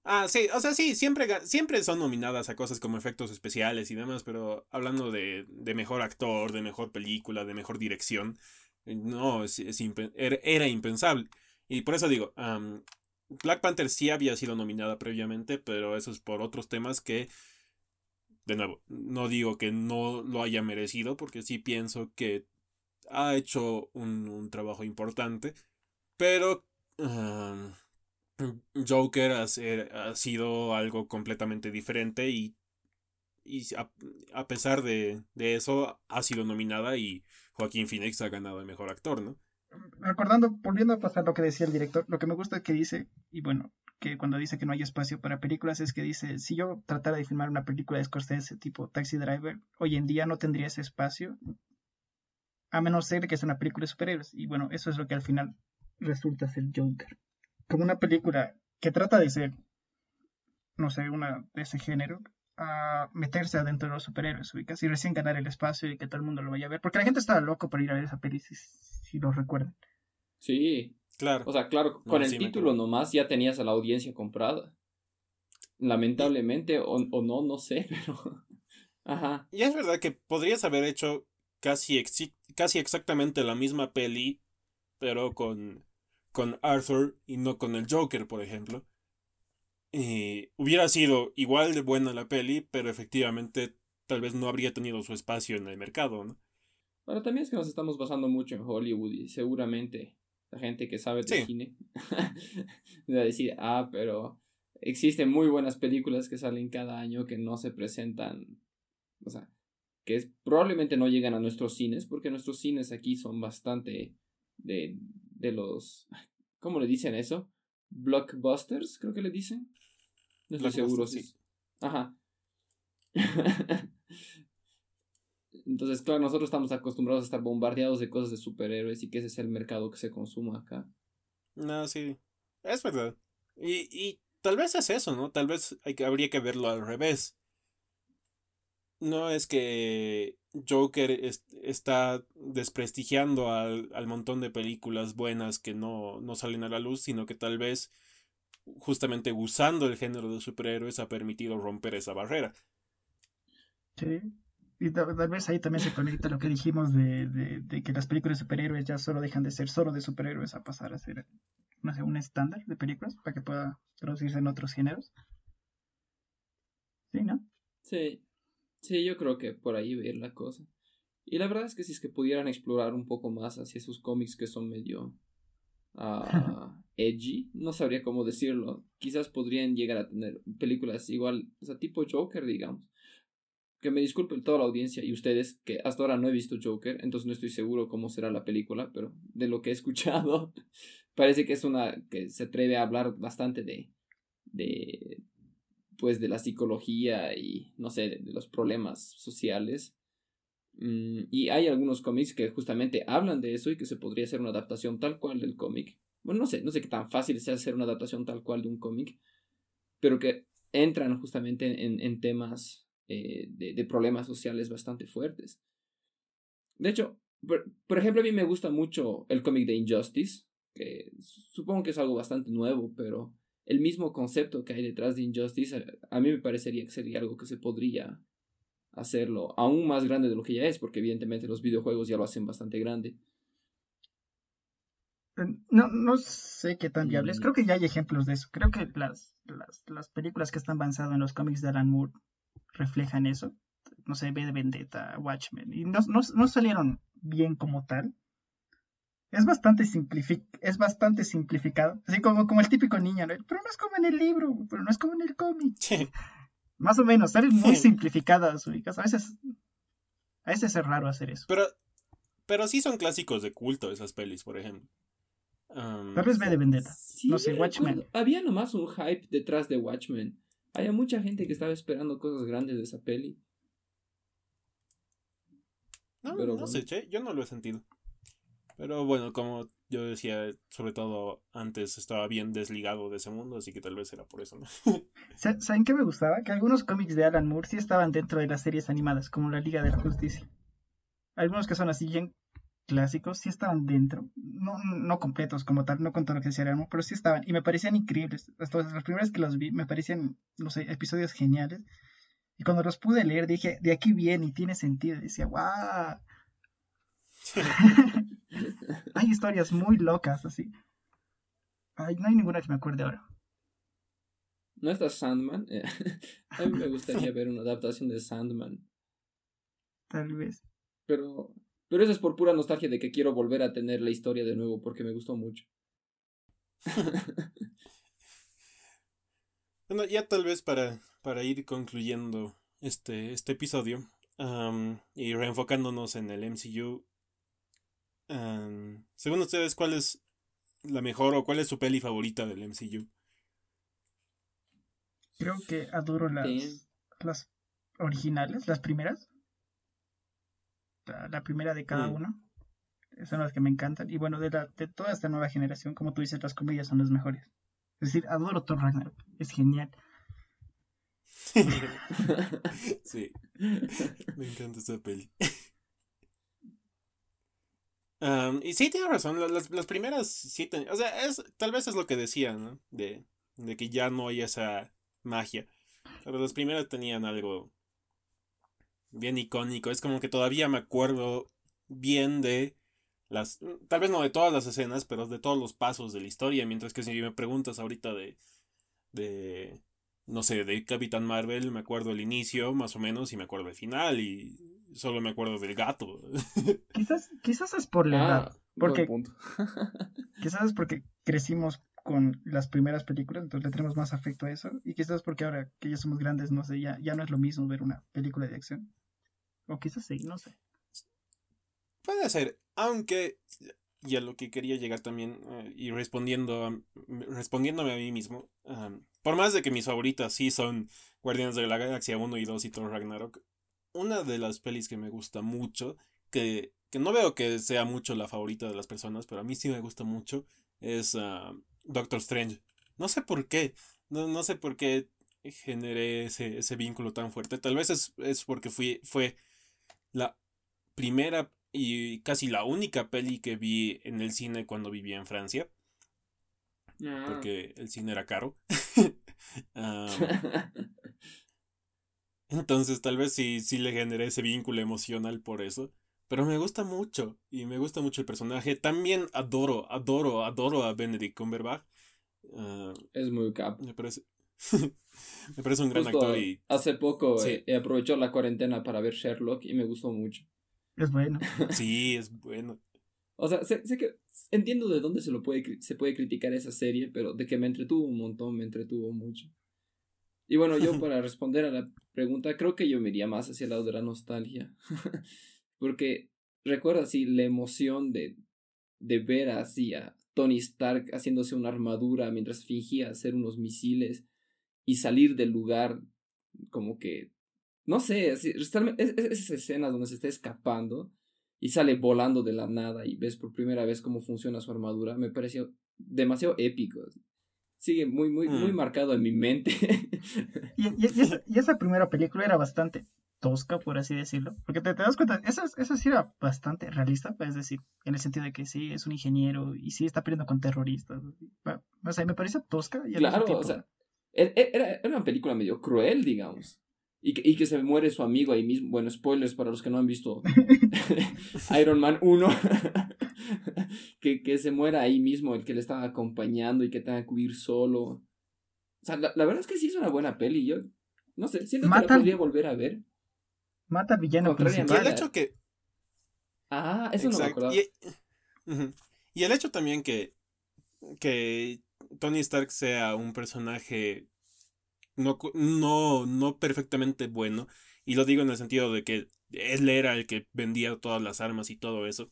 Ah, sí, o sea, sí, siempre, siempre son nominadas a cosas como efectos especiales y demás, pero hablando de, de mejor actor, de mejor película, de mejor dirección, eh, no, es, era, impensable. Y por eso digo, Black Panther sí había sido nominada previamente, pero eso es por otros temas que, de nuevo, no digo que no lo haya merecido, porque sí pienso que ha hecho un, trabajo importante, pero Joker ha, sido algo completamente diferente y, y a, pesar de, de eso ha sido nominada y Joaquín Phoenix ha ganado el mejor actor, ¿no? Recordando, volviendo a pasar lo que decía el director, lo que me gusta que dice, y bueno, que cuando dice que no hay espacio para películas, es que dice, si yo tratara de filmar una película de Scorsese tipo Taxi Driver, hoy en día no tendría ese espacio, a menos ser que es una película de superhéroes. Y bueno, eso es lo que al final resulta ser Joker. Como una película que trata de ser, no sé, una de ese género, a meterse adentro de los superhéroes, ubicas, y recién ganar el espacio y que todo el mundo lo vaya a ver. Porque la gente estaba loco por ir a ver esa peli, si, lo recuerdan. Sí. Claro. O sea, claro, con el título nomás ya tenías a la audiencia comprada. Lamentablemente, o, o no, no sé, [LAUGHS] pero. Ajá. Y es verdad que podrías haber hecho casi, casi exactamente la misma peli, pero con, con Arthur y no con el Joker, por ejemplo. Eh, hubiera sido igual de buena la peli, pero efectivamente tal vez no habría tenido su espacio en el mercado, ¿no? Bueno, también es que nos estamos basando mucho en Hollywood y seguramente la gente que sabe de cine [LAUGHS] va a decir, ah, pero existen muy buenas películas que salen cada año que no se presentan, o sea, que probablemente no llegan a nuestros cines, porque nuestros cines aquí son bastante de, de los, ¿cómo le dicen eso? Blockbusters, creo que le dicen. No estoy seguro, sí. Ajá. [LAUGHS] Entonces, claro, nosotros estamos acostumbrados a estar bombardeados de cosas de superhéroes y que ese es el mercado que se consuma acá. No, sí. Es verdad. Y, y tal vez es eso, ¿no? Tal vez hay que, habría que verlo al revés. No es que Joker está desprestigiando al, al, montón de películas buenas que no, no salen a la luz, sino que tal vez justamente usando el género de superhéroes ha permitido romper esa barrera. Sí, y tal, vez ahí también se conecta lo que dijimos de, de, que las películas de superhéroes ya solo dejan de ser solo de superhéroes a pasar a ser, no sé, un estándar de películas para que pueda traducirse en otros géneros. Sí, ¿no? Sí, sí, yo creo que por ahí ver la cosa. Y la verdad es que si es que pudieran explorar un poco más hacia esos cómics que son medio... Uh, [LAUGHS] edgy, no sabría cómo decirlo. Quizás podrían llegar a tener películas igual, o sea, tipo Joker, digamos. Que me disculpen toda la audiencia y ustedes, que hasta ahora no he visto Joker, entonces no estoy seguro cómo será la película, pero de lo que he escuchado, [LAUGHS] parece que es una que se atreve a hablar bastante de, de pues de la psicología y no sé, de, los problemas sociales. Mm, y hay algunos cómics que justamente hablan de eso y que se podría hacer una adaptación tal cual del cómic. Bueno, no sé, no sé qué tan fácil sea hacer una adaptación tal cual de un cómic, pero que entran justamente en, en temas eh, de, de, problemas sociales bastante fuertes. De hecho, por, por ejemplo, a mí me gusta mucho el cómic de Injustice, que supongo que es algo bastante nuevo, pero el mismo concepto que hay detrás de Injustice, a, mí me parecería que sería algo que se podría hacerlo aún más grande de lo que ya es, porque evidentemente los videojuegos ya lo hacen bastante grande. No, no sé qué tan viable es. Creo que ya hay ejemplos de eso. Creo que las, las, las películas que están avanzando en los cómics de Alan Moore reflejan eso. No sé, B de Vendetta, Watchmen. Y no, no, no salieron bien como tal es bastante, es bastante simplificado. Así como, como el típico niño, ¿no? Pero no es como en el libro, pero no es como en el cómic. Más o menos, salen muy simplificadas, ubicas. A veces, a veces es raro hacer eso. Pero, pero sí son clásicos de culto esas pelis, por ejemplo. Tal vez ve de Vendetta. no sé, Watchmen. Había nomás un hype detrás de Watchmen. Había mucha gente que estaba esperando cosas grandes de esa peli. No, no sé, che, yo no lo he sentido. Pero bueno, como yo decía, sobre todo antes estaba bien desligado de ese mundo, así que tal vez era por eso, ¿no? [LAUGHS] ¿Saben qué me gustaba? Que algunos cómics de Alan Moore sí estaban dentro de las series animadas, como la Liga de la Justicia. Algunos que son así bien clásicos sí estaban dentro, no, no completos como tal, no con todo lo que Moore, pero sí estaban y me parecían increíbles. Entonces, las primeras que los vi me parecían, no sé, episodios geniales. Y cuando los pude leer dije, de aquí viene y tiene sentido. Y decía, ¡guau! [LAUGHS] [LAUGHS] hay historias muy locas así. Ay, no hay ninguna que me acuerde ahora. ¿No está Sandman? [LAUGHS] a mí me gustaría ver una adaptación de Sandman. Tal vez. Pero, pero eso es por pura nostalgia de que quiero volver a tener la historia de nuevo porque me gustó mucho. [LAUGHS] bueno, ya tal vez para, para ir concluyendo este, este episodio y reenfocándonos en el MCU, según ustedes, ¿cuál es la mejor o cuál es su peli favorita del MCU? Creo que adoro las, las originales, las primeras. La, primera de cada mm. uno. Son las que me encantan. Y bueno, de, la, de toda esta nueva generación, como tú dices, las comedias son las mejores. Es decir, adoro Thor Ragnarok. Es genial. [LAUGHS] sí. Me encanta esta peli [LAUGHS] y sí, tiene razón, las, las primeras sí, o sea, es, tal vez es lo que decía, ¿no? De, de que ya no hay esa magia. Pero las primeras tenían algo bien icónico. Es como que todavía me acuerdo bien de las, tal vez no de todas las escenas, pero de todos los pasos de la historia. Mientras que si me preguntas ahorita de, de, no sé, de Capitán Marvel, me acuerdo el inicio más o menos y me acuerdo el final y solo me acuerdo del gato. [LAUGHS] Quizás, quizás es por la ah, edad. Porque, [LAUGHS] quizás es porque crecimos con las primeras películas, entonces le tenemos más afecto a eso. Y quizás porque ahora que ya somos grandes, no sé, ya, ya no es lo mismo ver una película de acción. O quizás sí, no sé. Puede ser, aunque y a lo que quería llegar también eh, y respondiendo respondiéndome a mí mismo, por más de que mis favoritas sí son Guardianes de la Galaxia 1 y 2 y Thor Ragnarok, una de las pelis que me gusta mucho, que, que, no veo que sea mucho la favorita de las personas, pero a mí sí me gusta mucho, es Doctor Strange. No sé por qué, no, no sé por qué generé ese, ese vínculo tan fuerte. Tal vez es, es porque fui, fue la primera y casi la única peli que vi en el cine cuando vivía en Francia. Ah. Porque el cine era caro. [LAUGHS] [LAUGHS] Entonces tal vez sí, sí le generé ese vínculo emocional por eso. Pero me gusta mucho. Y me gusta mucho el personaje. También adoro, adoro, adoro a Benedict Cumberbatch. Ah, es muy capo. Me parece, [LAUGHS] me parece un gran actor. Y... Hace poco he eh, aprovechado la cuarentena para ver Sherlock y me gustó mucho. Es bueno. [LAUGHS] sí, es bueno. O sea, sé, sé, que entiendo de dónde se lo puede, se puede criticar esa serie, pero de que me entretuvo un montón, me entretuvo mucho. Y bueno, yo [LAUGHS] para responder a la pregunta, creo que yo me iría más hacia el lado de la nostalgia. Porque recuerda así la emoción de, de ver así a Tony Stark haciéndose una armadura mientras fingía hacer unos misiles y salir del lugar como que, no sé, esas escenas donde se está escapando y sale volando de la nada y ves por primera vez cómo funciona su armadura, me pareció demasiado épico. Sigue muy, muy, muy mm. marcado en mi mente. [LAUGHS] y, y, esa, primera película era bastante tosca, por así decirlo. Porque te, das cuenta, esa, esa sí era bastante realista, es decir, en el sentido de que sí, es un ingeniero y sí está peleando con terroristas. O sea, me parece tosca. Y claro, o sea, era, era, una película medio cruel, digamos. Y que, y que se muere su amigo ahí mismo. Bueno, spoilers para los que no han visto [LAUGHS] Iron Man 1. [LAUGHS] que, que se muera ahí mismo el que le estaba acompañando y que tenga que huir solo. O sea, la, verdad es que sí es una buena peli. Yo no sé, siento que la podría volver a ver. Mata villano principal. Y el hecho que. Ah, eso no me acordaba. Y, y el hecho también que. Que Tony Stark sea un personaje no, no, no perfectamente bueno. Y lo digo en el sentido de que él era el que vendía todas las armas y todo eso.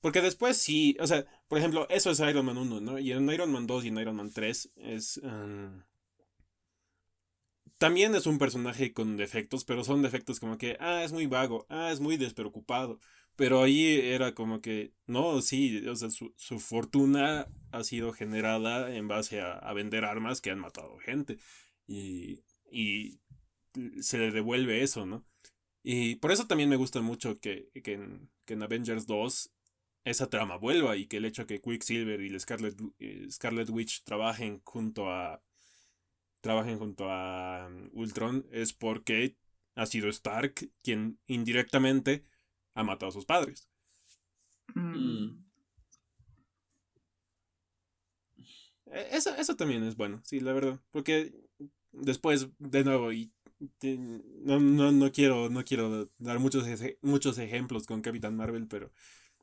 Porque después sí, o sea, por ejemplo, eso es Iron Man 1, ¿no? Y en Iron Man 2 y en Iron Man 3 es... también es un personaje con defectos, pero son defectos como que, ah, es muy vago, ah, es muy despreocupado. Pero ahí era como que, no, sí, o sea, su, su fortuna ha sido generada en base a, a, vender armas que han matado gente y, y se le devuelve eso, ¿no? Y por eso también me gusta mucho que, que, en, que en Avengers 2 esa trama vuelva y que el hecho que Quicksilver y Scarlet, eh, Scarlet Witch trabajen junto a trabajen junto a um, Ultron es porque ha sido Stark quien indirectamente ha matado a sus padres. Mm. E, eso, eso también es bueno, sí, la verdad. Porque después, de nuevo, y no, no, no, quiero, no quiero dar muchos, muchos ejemplos con Capitán Marvel, pero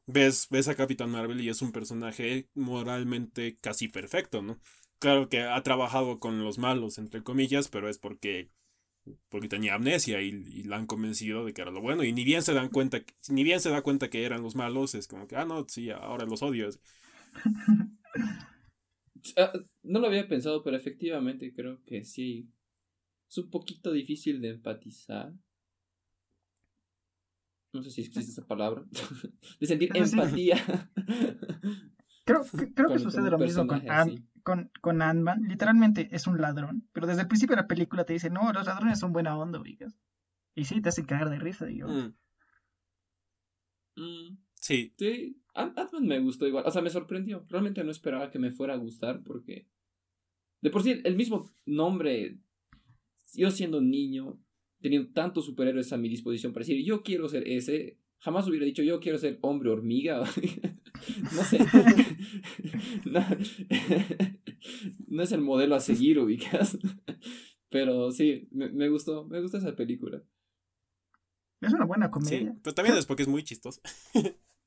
ves, ves a Capitán Marvel y es un personaje moralmente casi perfecto, ¿no? Claro que ha trabajado con los malos, entre comillas, pero es porque, porque tenía amnesia y, y la han convencido de que era lo bueno. Y ni bien se dan cuenta, ni bien se da cuenta que eran los malos, es como que, ah, no, sí, ahora los odio. [LAUGHS] Ah, no lo había pensado, pero efectivamente creo que sí. Es un poquito difícil de empatizar. No sé si existe esa palabra. [LAUGHS] de sentir empatía. creo, creo que sucede lo mismo con, con, con Ant-Man. Literalmente es un ladrón. Pero desde el principio de la película te dice, no, los ladrones son buena onda, oigas. Y sí, te hacen caer de risa, digo. Mm. Mm. Sí. Sí. Ant-Man me gustó igual. O sea, me sorprendió. Realmente no esperaba que me fuera a gustar porque. De por sí, el mismo nombre. Yo siendo niño, teniendo tantos superhéroes a mi disposición para decir, yo quiero ser ese. Jamás hubiera dicho, yo quiero ser hombre hormiga. [LAUGHS] [LAUGHS] no sé. [LAUGHS] [LAUGHS] no, es el modelo a seguir, ubicas. Pero sí, me, me gustó. Me gusta esa película. Es una buena comedia. Sí, pero también es porque es muy chistoso.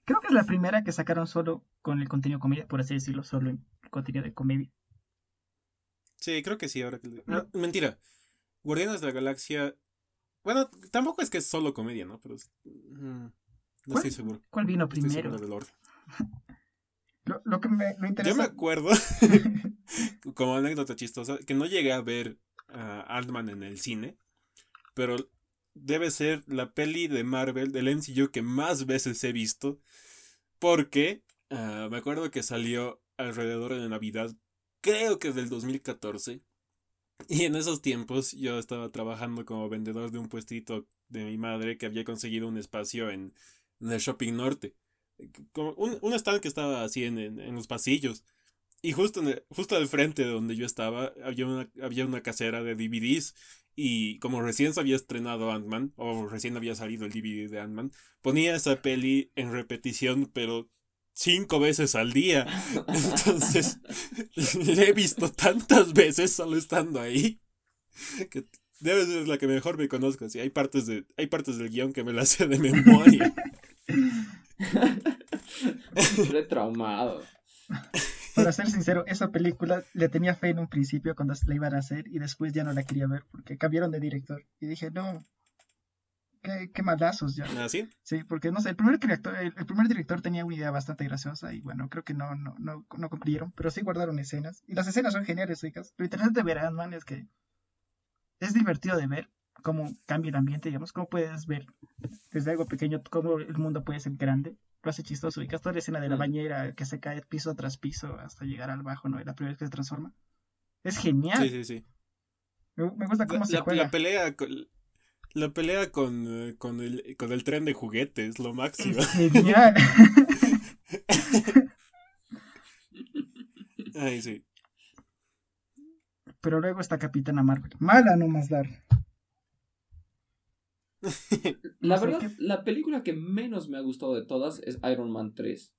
Creo que es la primera que sacaron solo con el contenido comedia, por así decirlo, solo en contenido de comedia. Sí, creo que sí, ahora que... mentira. Guardianes de la Galaxia... Bueno, tampoco es que es solo comedia, ¿no? Pero... Mm, no estoy seguro. ¿Cuál vino primero? Lo, lo, que me lo interesa... Yo me acuerdo, [LAUGHS] [LAUGHS] como anécdota chistosa, que no llegué a ver a Altman en el cine, pero debe ser la peli de Marvel del MCU que más veces he visto. Porque ah, me acuerdo que salió alrededor de Navidad, creo que es del 2014. Y en esos tiempos yo estaba trabajando como vendedor de un puestito de mi madre que había conseguido un espacio en, el Shopping Norte. Como un, un stand que estaba así en, en, los pasillos. Y justo, justo al frente de donde yo estaba había una, había una casera de DVDs y como recién se había estrenado Ant-Man, o recién había salido el DVD de Ant-Man, ponía esa peli en repetición, pero cinco veces al día. [LAUGHS] Entonces, [LAUGHS] la he visto tantas veces solo estando ahí, que debe ser la que mejor me conozco. Sí, hay partes, de, hay partes del guion que me las sé de memoria. [LAUGHS] [LAUGHS] Re traumado. Para ser sincero, esa película le tenía fe en un principio cuando la iban a hacer y después ya no la quería ver porque cambiaron de director. Y dije, no, qué, qué malazos ya. ¿Ah, sí? Sí, porque no sé, el primer director, el, primer director tenía una idea bastante graciosa y bueno, creo que no, no, no, no cumplieron, pero sí guardaron escenas. Y las escenas son geniales, chicas. Lo interesante de ver Ant-Man es que es divertido de ver cómo cambia el ambiente, digamos, cómo puedes ver desde algo pequeño cómo el mundo puede ser grande lo hace chistoso. Y toda la escena de la bañera que se cae piso tras piso hasta llegar al bajo, ¿no? La primera vez que se transforma. Es genial. Sí, sí, sí. Me, gusta cómo se juega. La pelea con, la pelea con, eh, con, el, con el tren de juguetes, lo máximo. Es genial. [LAUGHS] Ay, sí. Pero luego está Capitana Marvel. Mala no más dar. [LAUGHS] la verdad, la película que menos me ha gustado de todas es Iron Man 3.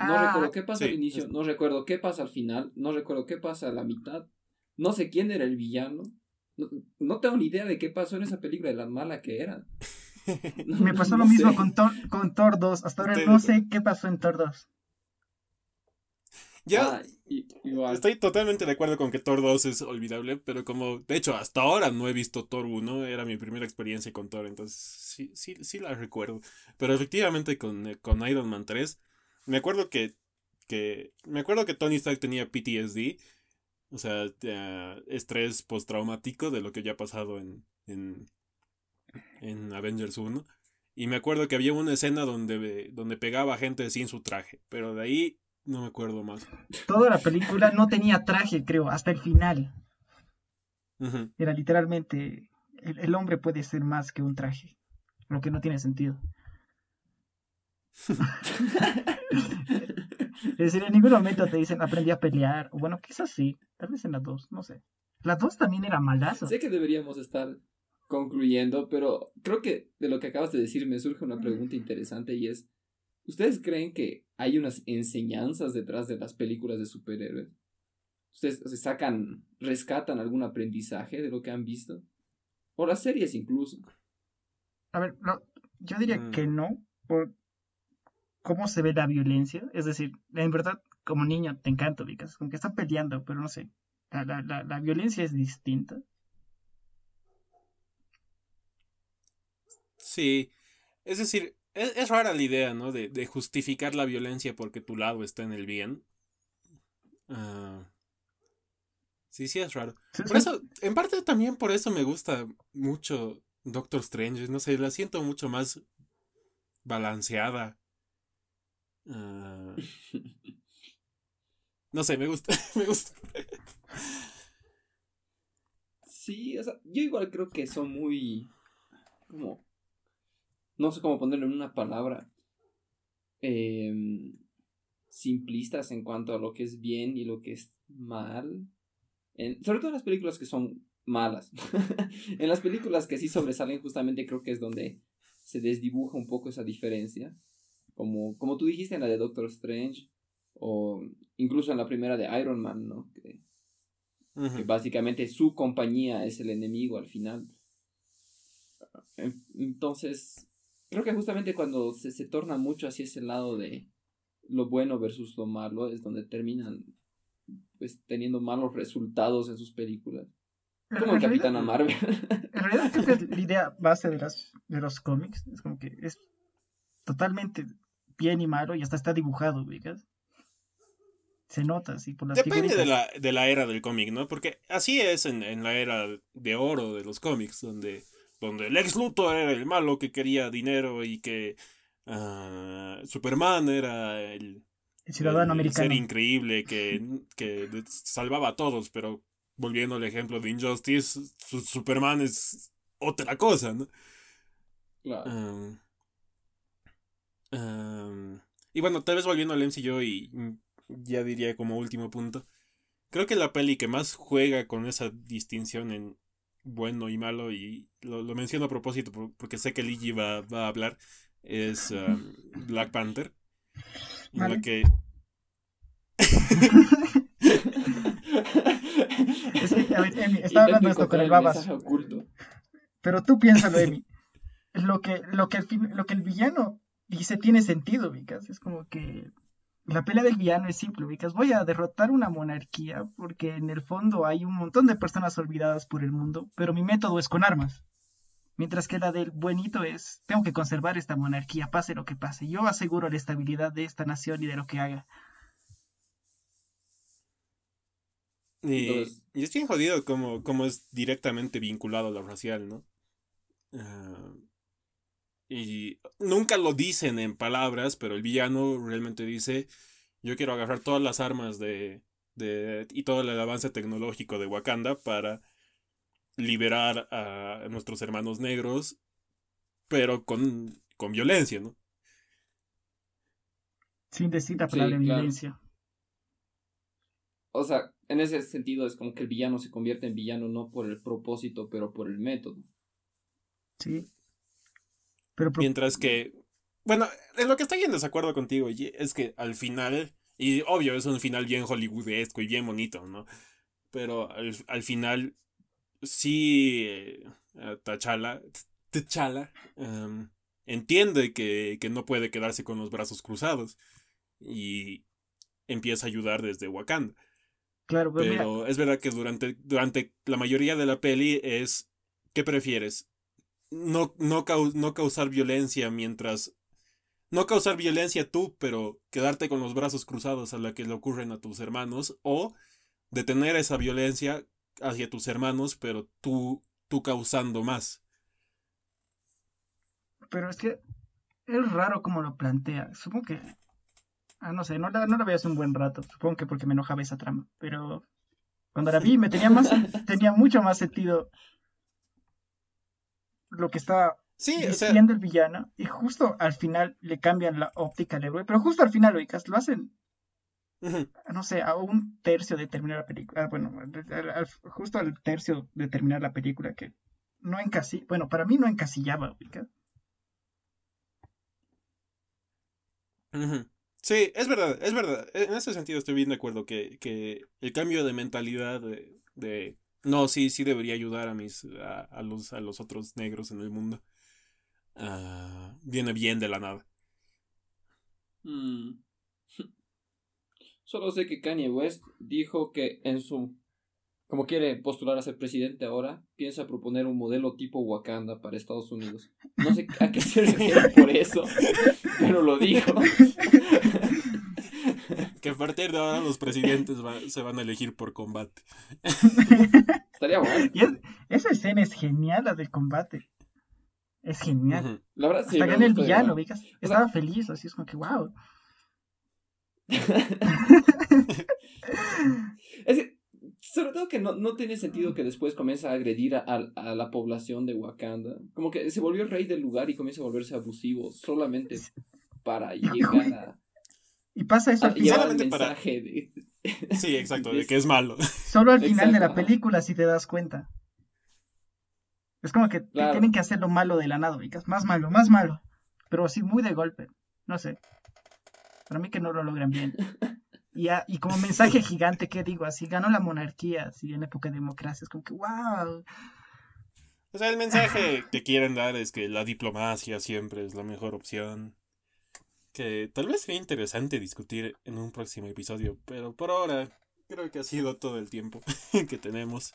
No ah, recuerdo qué pasa al inicio, no recuerdo qué pasa al final, no recuerdo qué pasa a la mitad, no sé quién era el villano, no, tengo ni idea de qué pasó en esa película de la mala que era. [LAUGHS] Me pasó lo mismo con Thor, con Thor 2, hasta ahora no sé qué pasó en Thor 2. Ah, estoy totalmente de acuerdo con que Thor 2 es olvidable, pero como, de hecho, hasta ahora no he visto Thor 1, era mi primera experiencia con Thor, entonces sí, sí, sí la recuerdo. Pero efectivamente con, eh, con Iron Man 3, me acuerdo que, que, me acuerdo que Tony Stark tenía PTSD, o sea, estrés postraumático de lo que ya ha pasado en, en, en Avengers 1. Y me acuerdo que había una escena donde, donde pegaba gente sin su traje, pero de ahí no me acuerdo más. Toda la película no tenía traje, creo, hasta el final. Era literalmente, el, hombre puede ser más que un traje, lo que no tiene sentido. [LAUGHS] es decir, en ningún momento te dicen aprendí a pelear, o bueno, quizás sí, tal vez en las dos, no sé. Las dos también eran malazo. Sé que deberíamos estar concluyendo, pero creo que de lo que acabas de decir me surge una pregunta interesante y es, ¿Ustedes creen que hay unas enseñanzas detrás de las películas de superhéroes? ¿Ustedes se sacan, rescatan algún aprendizaje de lo que han visto? O las series incluso. A ver, yo diría mm. que no, por cómo se ve la violencia. Es decir, en verdad, como niño te encanta, Vicas, como que están peleando, pero no sé, la, la, la violencia es distinta. Sí, es decir, es, rara la idea, ¿no? De, de, justificar la violencia porque tu lado está en el bien. Ah, sí, sí, es raro. Por eso, en parte también por eso me gusta mucho Doctor Strange. No sé, la siento mucho más balanceada. Ah, [LAUGHS] no sé, me gusta, [LAUGHS] me gusta. Sí, o sea, yo igual creo que son muy como no sé cómo ponerlo en una palabra, em, simplistas en cuanto a lo que es bien y lo que es mal. sobre todo en las películas que son malas. [LAUGHS] en las películas que sí sobresalen justamente creo que es donde se desdibuja un poco esa diferencia. Como, como tú dijiste en la de Doctor Strange o incluso en la primera de Iron Man, ¿no? que básicamente su compañía es el enemigo al final. Entonces, creo que justamente cuando se, se torna mucho hacia ese lado de lo bueno versus lo malo es donde terminan pues teniendo malos resultados en sus películas. Como el Capitana Marvel. En realidad creo que es la idea base de, las, de los cómics. Es como que es totalmente bien y malo y hasta está dibujado, ¿verdad? Se nota, sí, por las Depende de la, de la era del cómic, ¿no? Porque así es en, en la era de oro de los cómics, donde donde el ex Luthor era el malo que quería dinero y que ah, Superman era el, ciudadano americano. ser increíble que, [LAUGHS] que, salvaba a todos, pero volviendo al ejemplo de Injustice, Superman es otra cosa, ¿no? Claro. y bueno, tal vez volviendo al MCU y ya diría como último punto. Creo que la peli que más juega con esa distinción en, bueno y malo, y lo, menciono a propósito porque sé que Ligi va, va a hablar, es um, [LAUGHS] Black Panther. En que... a ver, [LAUGHS] Emi, estaba hablando esto con el babas. Pero tú piénsalo, Emi. [LAUGHS] Lo que, lo, que el, lo que el villano se tiene sentido, Vicas. Es como que la pelea del villano es simple, Vicas. Voy a derrotar una monarquía porque en el fondo hay un montón de personas olvidadas por el mundo, pero mi método es con armas. Mientras que la del buenito es, tengo que conservar esta monarquía, pase lo que pase. Yo aseguro la estabilidad de esta nación y de lo que haga. Y, y es bien jodido como, como es directamente vinculado a lo racial, ¿no? Ah, y nunca lo dicen en palabras, pero el villano realmente dice, yo quiero agarrar todas las armas de, de y todo el avance tecnológico de Wakanda para liberar a nuestros hermanos negros, pero con, con violencia, ¿no? Sin decir la palabra violencia. O sea, en ese sentido es como que el villano se convierte en villano no por el propósito, pero por el método. Sí. Mientras que, bueno, en lo que estoy en desacuerdo contigo es que al final, y obvio es un final bien hollywoodesco y bien bonito, ¿no? Pero al, final sí eh, T'Challa, T'Challa em, entiende que, que no puede quedarse con los brazos cruzados y empieza a ayudar desde Wakanda. Claro, pero, es verdad que durante, durante la mayoría de la peli es ¿qué prefieres? No, no, no causar violencia mientras... No causar violencia tú, pero quedarte con los brazos cruzados a la que le ocurren a tus hermanos, o detener esa violencia hacia tus hermanos, pero tú, tú causando más. Pero es que es raro como lo plantea. Supongo que. Ah, no sé, no la, no la veía un buen rato. Supongo que porque me enojaba esa trama. Pero cuando la vi me tenía más [LAUGHS] tenía mucho más sentido lo que está diciendo el villano y justo al final le cambian la óptica al héroe, pero justo al final, oigas, lo hacen, no sé, a un tercio de terminar la película, ah, bueno, justo al tercio de terminar la película que no encasillaba, bueno, para mí no encasillaba, oigas. Sí, es verdad, es verdad. En ese sentido estoy bien de acuerdo que, que el cambio de mentalidad de no, sí, sí debería ayudar a mis a, los, a los otros negros en el mundo. Ah, viene bien de la nada. Mm. [LAUGHS] Solo sé que Kanye West dijo que en su como quiere postular a ser presidente ahora, piensa proponer un modelo tipo Wakanda para Estados Unidos. No sé a qué se refiere por eso, [LAUGHS] pero lo dijo. [LAUGHS] a partir de ahora los presidentes se van a elegir por combate. [LAUGHS] Estaría bueno. esa escena es genial, la del combate. Es genial. La verdad, sí. Hasta el villano, Estaba feliz, así es como que, wow. [LAUGHS] es que, sobre todo que no, no tiene sentido que después comience a agredir a, a, la población de Wakanda. Como que se volvió rey del lugar y comienza a volverse abusivo solamente para llegar a y pasa eso al final. Sí, exacto, de [LAUGHS] que es malo. Solo al final de la película, si te das cuenta. Es como que tienen que hacer lo malo de la nada, más malo, más malo. Pero así muy de golpe. No sé. Para mí que no lo logran bien. [LAUGHS] Y, y como mensaje gigante, ¿qué digo? Así ganó la monarquía, así en época de democracia. Es como que, wow. O sea, el mensaje que quieren dar es que la diplomacia siempre es la mejor opción que tal vez sería interesante discutir en un próximo episodio, pero por ahora creo que ha sido todo el tiempo [LAUGHS] que tenemos.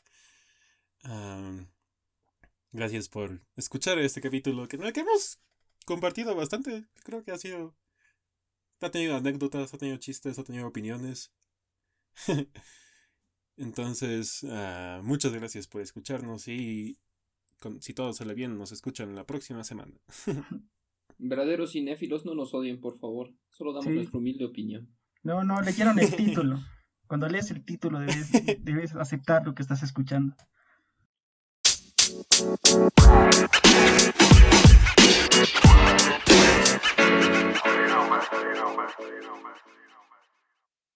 gracias por escuchar este capítulo que, que hemos compartido bastante. Creo que ha sido... Ha tenido anécdotas, ha tenido chistes, ha tenido opiniones. [LAUGHS] Entonces, ah, muchas gracias por escucharnos y si todo sale bien, nos escuchan la próxima semana. [LAUGHS] Verdaderos cinéfilos no nos odien, por favor. Solo damos nuestra humilde opinión. No, no, leyeron el título. Cuando lees el título debes, debes aceptar lo que estás escuchando.